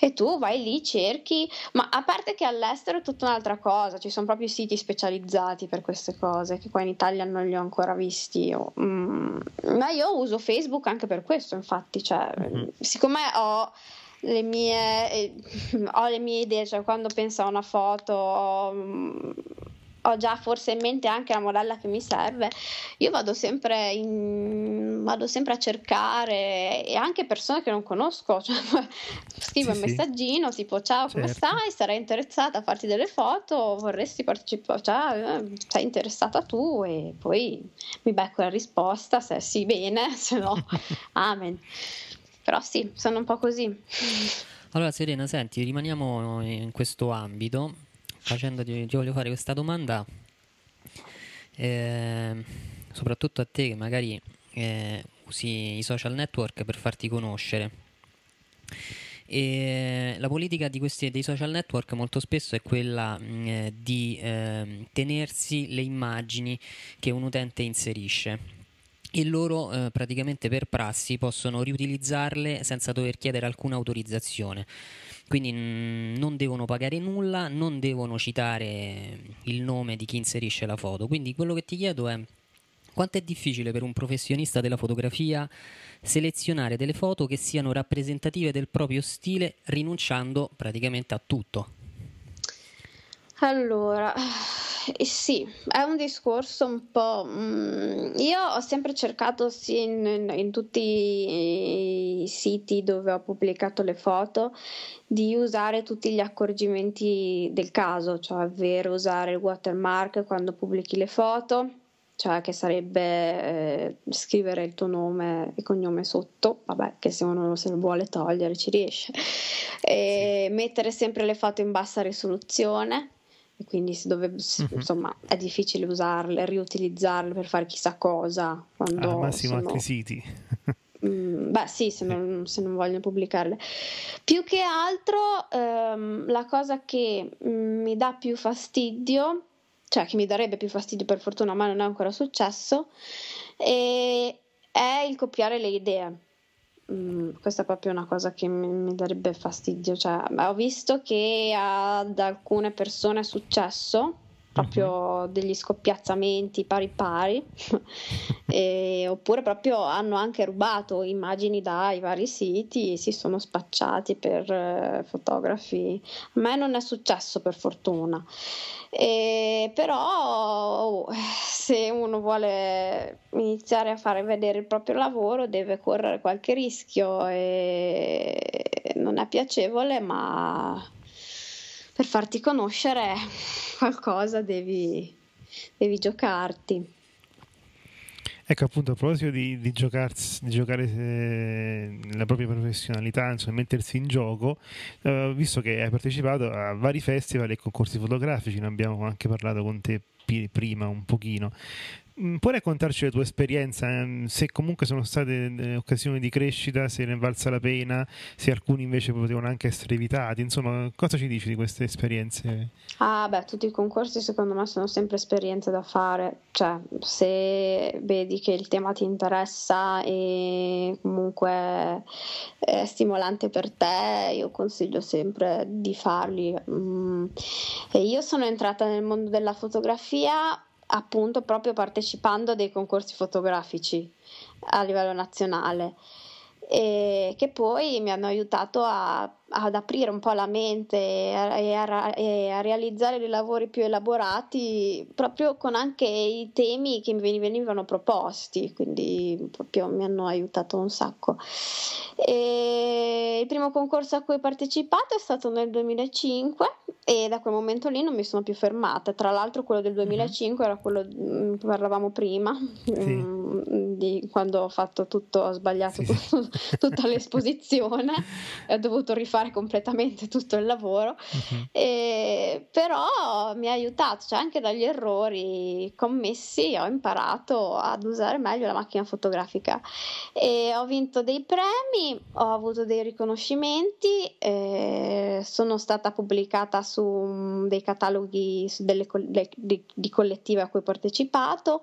E tu vai lì, cerchi, ma a parte che all'estero è tutta un'altra cosa, ci sono proprio siti specializzati per queste cose che qua in Italia non li ho ancora visti. O Mm, ma io uso Facebook anche per questo, infatti, cioè, mm-hmm. siccome ho le mie, eh, ho le mie idee, cioè quando penso a una foto ho, mm, ho già forse in mente anche la modella che mi serve, io vado sempre, in, vado sempre a cercare e anche persone che non conosco, <laughs> cioè, scrivo sì, un messaggino sì. tipo ciao come certo. stai, sarei interessata a farti delle foto, vorresti partecipare, cioè, sei interessata tu e poi mi becco la risposta, se sì bene, <laughs> se no <laughs> amen. Però sì, sono un po' così. Allora Serena, senti, rimaniamo in questo ambito facendoti, ti voglio fare questa domanda, eh, soprattutto a te che magari eh, usi i social network per farti conoscere. E la politica questi, dei social network molto spesso è quella mh, mm, eh, di eh, tenersi le immagini che un utente inserisce e loro eh, praticamente per prassi possono riutilizzarle senza dover chiedere alcuna autorizzazione. Quindi non devono pagare nulla, non devono citare il nome di chi inserisce la foto. Quindi quello che ti chiedo è quanto è difficile per un professionista della fotografia selezionare delle foto che siano rappresentative del proprio stile rinunciando praticamente a tutto. Allora, sì, è un discorso un po'. mm, io ho sempre cercato, sì, in, in- in tutti i siti dove ho pubblicato le foto, di usare tutti gli accorgimenti del caso, cioè ovvero usare il watermark quando pubblichi le foto, cioè che sarebbe eh, scrivere il tuo nome e cognome sotto, vabbè, che se uno se lo vuole togliere ci riesce, <laughs> e mettere sempre le foto in bassa risoluzione e quindi dove, Mhm. insomma è difficile usarle, riutilizzarle per fare chissà cosa quando Al massimo sono- altri siti. <laughs> Mm, beh, sì, se non, se non vogliono pubblicarle. Più che altro, ehm, la cosa che mm, mi dà più fastidio, cioè che mi darebbe più fastidio per fortuna, ma non è ancora successo, e- è il copiare le idee. Mm, questa è proprio una cosa che mi, mi darebbe fastidio. Cioè, ho visto che ad alcune persone è successo proprio degli scoppiazzamenti pari pari, <laughs> e- oppure proprio hanno anche rubato immagini dai vari siti e si sono spacciati per eh, fotografi. A me non è successo per fortuna. E però oh, se uno vuole iniziare a fare vedere il proprio lavoro deve correre qualche rischio e non è piacevole, ma per farti conoscere <laughs> qualcosa devi, devi giocarti. Ecco appunto a proposito di, di, giocarsi- di giocare eh, la propria professionalità, insomma mettersi in gioco, eh, visto che hai partecipato a vari festival e concorsi fotografici, ne abbiamo anche parlato con te prima un pochino. Mm, Puoi raccontarci la tua esperienza, ehm, se comunque sono state occasioni di crescita, se ne è valsa la pena, se alcuni invece potevano anche essere evitati, insomma cosa ci dici di queste esperienze? Ah, beh, tutti i concorsi secondo me sono sempre esperienze da fare, cioè se vedi che il tema ti interessa e comunque è stimolante per te, io consiglio sempre di farli. Mm, E io sono entrata nel mondo della fotografia appunto proprio partecipando a dei concorsi fotografici a livello nazionale e che poi mi hanno aiutato a- ad aprire un po' la mente e a, e a e realizzare dei lavori più elaborati proprio con anche i temi che mi venivano proposti, quindi proprio mi hanno aiutato un sacco. E il primo concorso a cui ho partecipato è stato nel 2005 e da quel momento lì non mi sono più fermata. Tra l'altro quello del 2005 era quello mm, di cui parlavamo prima, mm, di quando ho fatto tutto, ho sbagliato tutto- <laughs> tutta l'esposizione <laughs> e ho dovuto rifare completamente tutto il lavoro. E- però mi ha aiutato, cioè anche dagli errori commessi ho imparato ad usare meglio la macchina fotografica e ho vinto dei premi, ho avuto dei riconoscimenti, eh, sono stata pubblicata su dei cataloghi su delle di, di collettive a cui ho partecipato,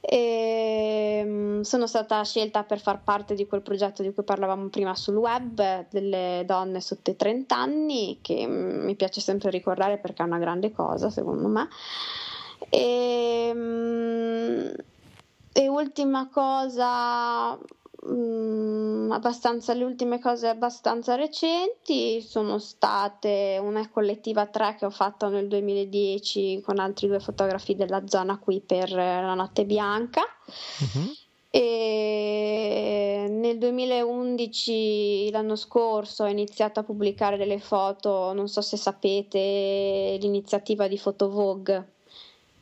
e, mm, sono stata scelta per far parte di quel progetto di cui parlavamo prima sul web delle donne sotto i 30 anni, che mm, mi piace sempre ricordare perché è una grande cosa secondo me. E, mm, e ultima cosa, mm, abbastanza, le ultime cose abbastanza recenti sono state una collettiva 3 che ho fatto nel 2010 con altri due fotografi della zona qui per eh, la Notte Bianca. E nel 2011, l'anno scorso, ho iniziato a pubblicare delle foto, non so se sapete, l'iniziativa di Photo Vogue.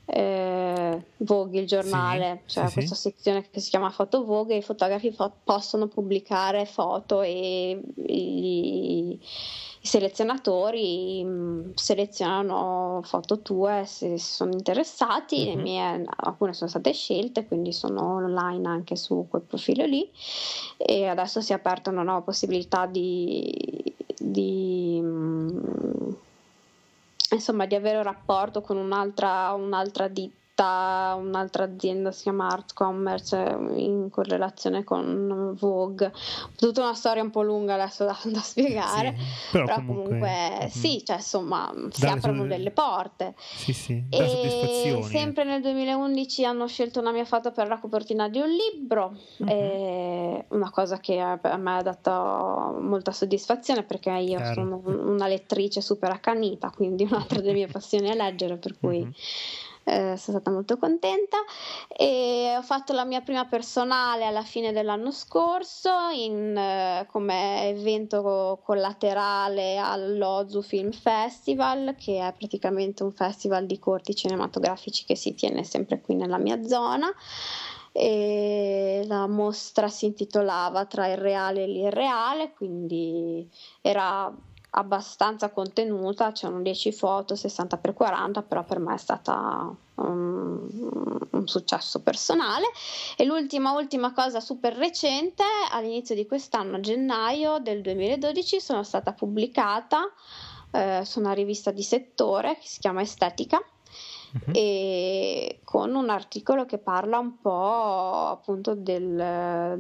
Eh, Vogue, il giornale, Sì, cioè sì, questa sezione che si chiama Photo Vogue i fotografi fo- possono pubblicare foto e i, i selezionatori mh, selezionano foto tue se sono interessati, Mhm. mie alcune sono state scelte, quindi sono online anche su quel profilo lì e adesso si è aperta una nuova possibilità di, di, mh, insomma di avere un rapporto con un'altra, un'altra ditta, un'altra azienda si chiama Art Commerce in correlazione con Vogue. Tutta una storia un po' lunga adesso da, da spiegare, però però, comunque, comunque, mhm. sì, cioè insomma si Dare aprono solo- delle porte. Sì, sì, E sempre nel 2011 hanno scelto una mia foto per la copertina di un libro, Mhm. e una cosa che a me ha dato molta soddisfazione perché io Chiaro. sono un- una lettrice super accanita, quindi un'altra delle mie passioni è leggere, per cui Mhm. Eh, sono stata molto contenta. E ho fatto la mia prima personale alla fine dell'anno scorso in, eh, come evento collaterale all'Ozu Film Festival che è praticamente un festival di corti cinematografici che si tiene sempre qui nella mia zona. E la mostra si intitolava Tra il reale e l'irreale, quindi era abbastanza contenuta, c'erano 10 foto, 60x40, però per me è stata un, un, successo personale. E l'ultima, ultima cosa super recente, all'inizio di quest'anno, a gennaio del 2012, sono stata pubblicata eh, su una rivista di settore che si chiama Estetica uh-huh. e con un articolo che parla un po' appunto del,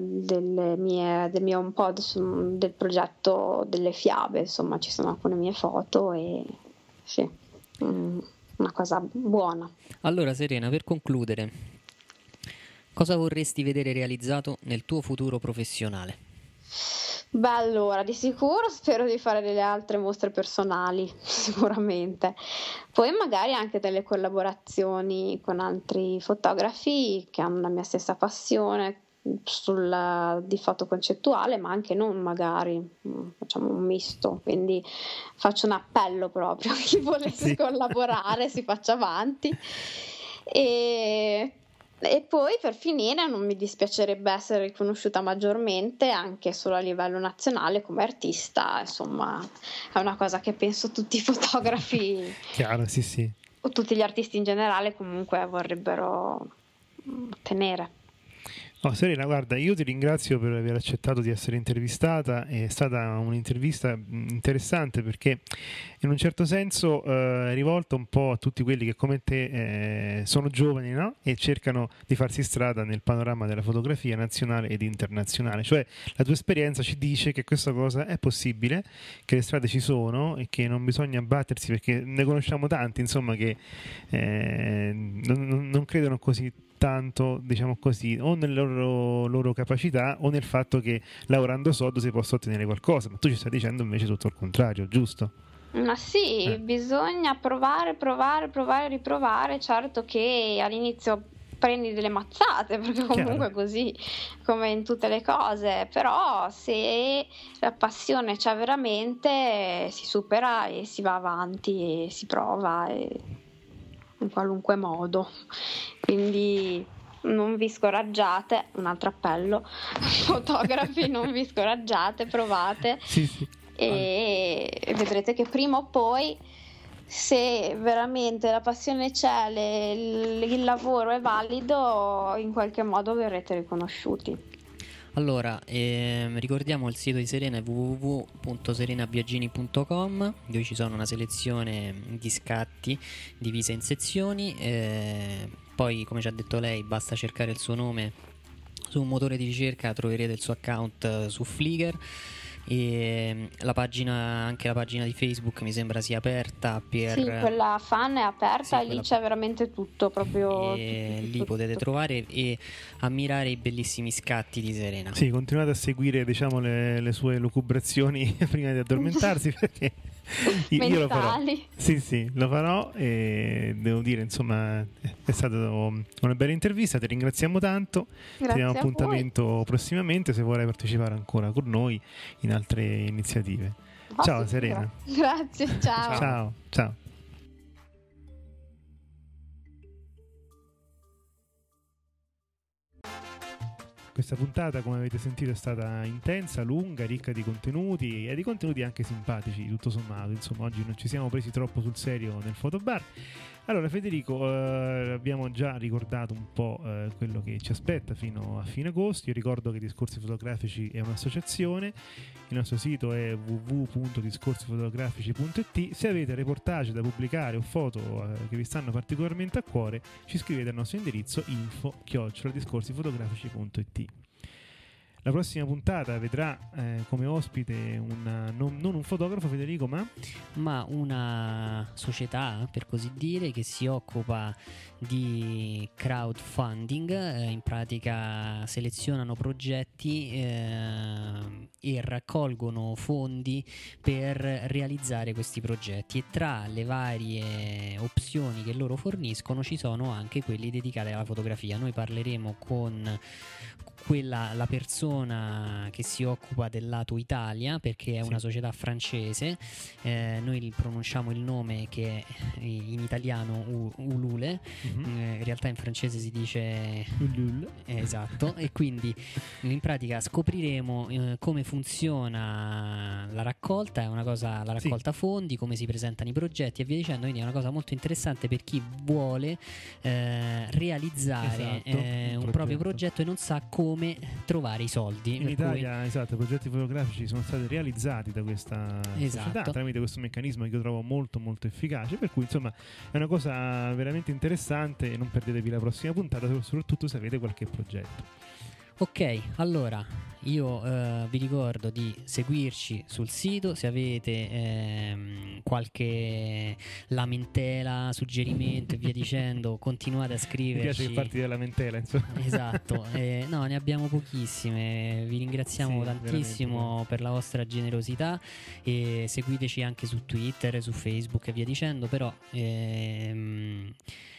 mie, del mio un po' del progetto delle fiabe, insomma ci sono alcune mie foto e sì, una cosa buona. Allora Serena, per concludere, cosa vorresti vedere realizzato nel tuo futuro professionale? Beh, allora, di sicuro spero di fare delle altre mostre personali, <laughs> sicuramente. Poi magari anche delle collaborazioni con altri fotografi che hanno la mia stessa passione sul, di foto concettuale, ma anche non magari, mm, facciamo un misto, quindi faccio un appello proprio a chi volesse <laughs> sì. collaborare, si faccia avanti. E e poi per finire non mi dispiacerebbe essere riconosciuta maggiormente anche solo a livello nazionale come artista, insomma è una cosa che penso tutti i <laughs> fotografi, Chiaro, sì, sì. o tutti gli artisti in generale comunque vorrebbero ottenere. Oh, Serena, guarda, io ti ringrazio per aver accettato di essere intervistata, è stata un'intervista interessante perché in un certo senso eh, è rivolta un po' a tutti quelli che come te eh, sono giovani no? e cercano di farsi strada nel panorama della fotografia nazionale ed internazionale, cioè la tua esperienza ci dice che questa cosa è possibile, che le strade ci sono e che non bisogna battersi perché ne conosciamo tanti, insomma, che eh, non, non credono così tanto, diciamo così, o nelle loro, loro, capacità o nel fatto che lavorando sodo si possa ottenere qualcosa, ma tu ci stai dicendo invece tutto il contrario, giusto? Ma sì, eh. bisogna provare, provare, provare, riprovare, certo che all'inizio prendi delle mazzate <laughs> perché comunque è così come in tutte le cose però se la passione c'è veramente si supera e si va avanti e si prova e in qualunque modo. Quindi non vi scoraggiate, un altro appello, <laughs> fotografi non vi scoraggiate, provate <laughs> sì, sì. E, vedrete che prima o poi se veramente la passione c'è, le, il lavoro è valido, in qualche modo verrete riconosciuti. Allora, ehm, ricordiamo il sito di Serena www.serenabiagini.com dove ci sono una selezione di scatti divise in sezioni. Eh, poi, come ci ha detto lei, basta cercare il suo nome su un motore di ricerca, troverete il suo account eh, su Flickr e mm, la pagina, anche la pagina di Facebook mi sembra sia aperta per... Sì, quella fan è aperta sì, e lì c'è veramente tutto, proprio... E tutto, lì tutto, potete tutto. trovare e ammirare i bellissimi scatti di Serena. Sì, continuate a seguire diciamo, le, le sue lucubrazioni <laughs> prima di addormentarsi <laughs> perché io lo farò. Sì, sì, lo farò e devo dire, insomma, è stata una bella intervista, ti ringraziamo tanto. Grazie ti diamo appuntamento prossimamente se vorrai partecipare ancora con noi in altre iniziative. Oh, ciao Serena. Grazie, ciao. Ciao, ciao. Questa puntata, come avete sentito, è stata intensa, lunga, ricca di contenuti e di contenuti anche simpatici, tutto sommato. Insomma, oggi non ci siamo presi troppo sul serio nel fotobar. Allora, Federico, eh, abbiamo già ricordato un po' eh, quello che ci aspetta fino a fine agosto. Io ricordo che Discorsi Fotografici è un'associazione, il nostro sito è www.discorsifotografici.it. Se avete reportage da pubblicare o foto eh, che vi stanno particolarmente a cuore, ci scrivete al nostro indirizzo info-discorsifotografici.it. La prossima puntata vedrà eh, come ospite una, non, non, un fotografo Federico, ma... ma una società, per così dire, che si occupa di crowdfunding, eh, in pratica selezionano progetti eh, e raccolgono fondi per realizzare questi progetti e tra le varie opzioni che loro forniscono ci sono anche quelli dedicati alla fotografia. Noi parleremo con quella, la persona che si occupa del lato Italia perché è sì. una società francese eh, noi pronunciamo il nome che è in italiano U- Ulule mm-hmm. eh, in realtà in francese si dice Ulule eh, esatto e quindi in pratica scopriremo eh, come funziona la raccolta è una cosa la raccolta sì. fondi come si presentano i progetti e via dicendo quindi è una cosa molto interessante per chi vuole eh, realizzare esatto, un, un proprio progetto e non sa come come trovare i soldi. In Italia, cui... esatto, i progetti fotografici sono stati realizzati da questa esatto. società tramite questo meccanismo che io trovo molto molto efficace, per cui insomma è una cosa veramente interessante e non perdetevi la prossima puntata, soprattutto se avete qualche progetto. Ok, allora io eh, vi ricordo di seguirci sul sito se avete ehm, qualche lamentela, suggerimento e via dicendo, continuate a scriverci. Mi piace che parti della lamentela, insomma. Esatto, eh, no, ne abbiamo pochissime. Vi ringraziamo sì, tantissimo per la vostra generosità e seguiteci anche su Twitter, su Facebook e via dicendo, però ehm,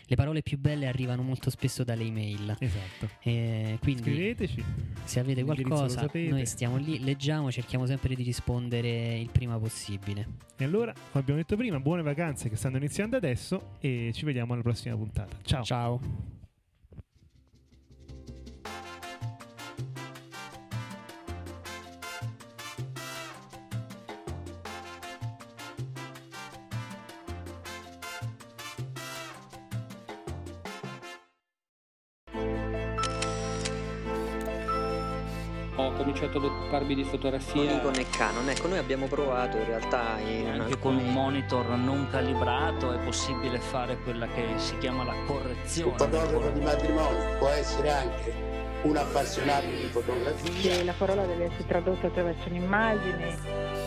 le parole più belle arrivano molto spesso dalle email. Esatto. Eh, quindi Scriveteci. Se avete qualcosa, noi stiamo lì, leggiamo, cerchiamo sempre di rispondere il prima possibile. E allora, come abbiamo detto prima, buone vacanze che stanno iniziando adesso e ci vediamo alla prossima puntata. Ciao. Ciao. Cominciato ad occuparmi di fotografia. Nikon e Canon, ecco, noi abbiamo provato in realtà in anche alcuni... con un monitor non calibrato è possibile fare quella che si chiama la correzione. Un fotografo di matrimonio può essere anche un appassionato di fotografia. Sì, la parola deve essere tradotta attraverso un'immagine.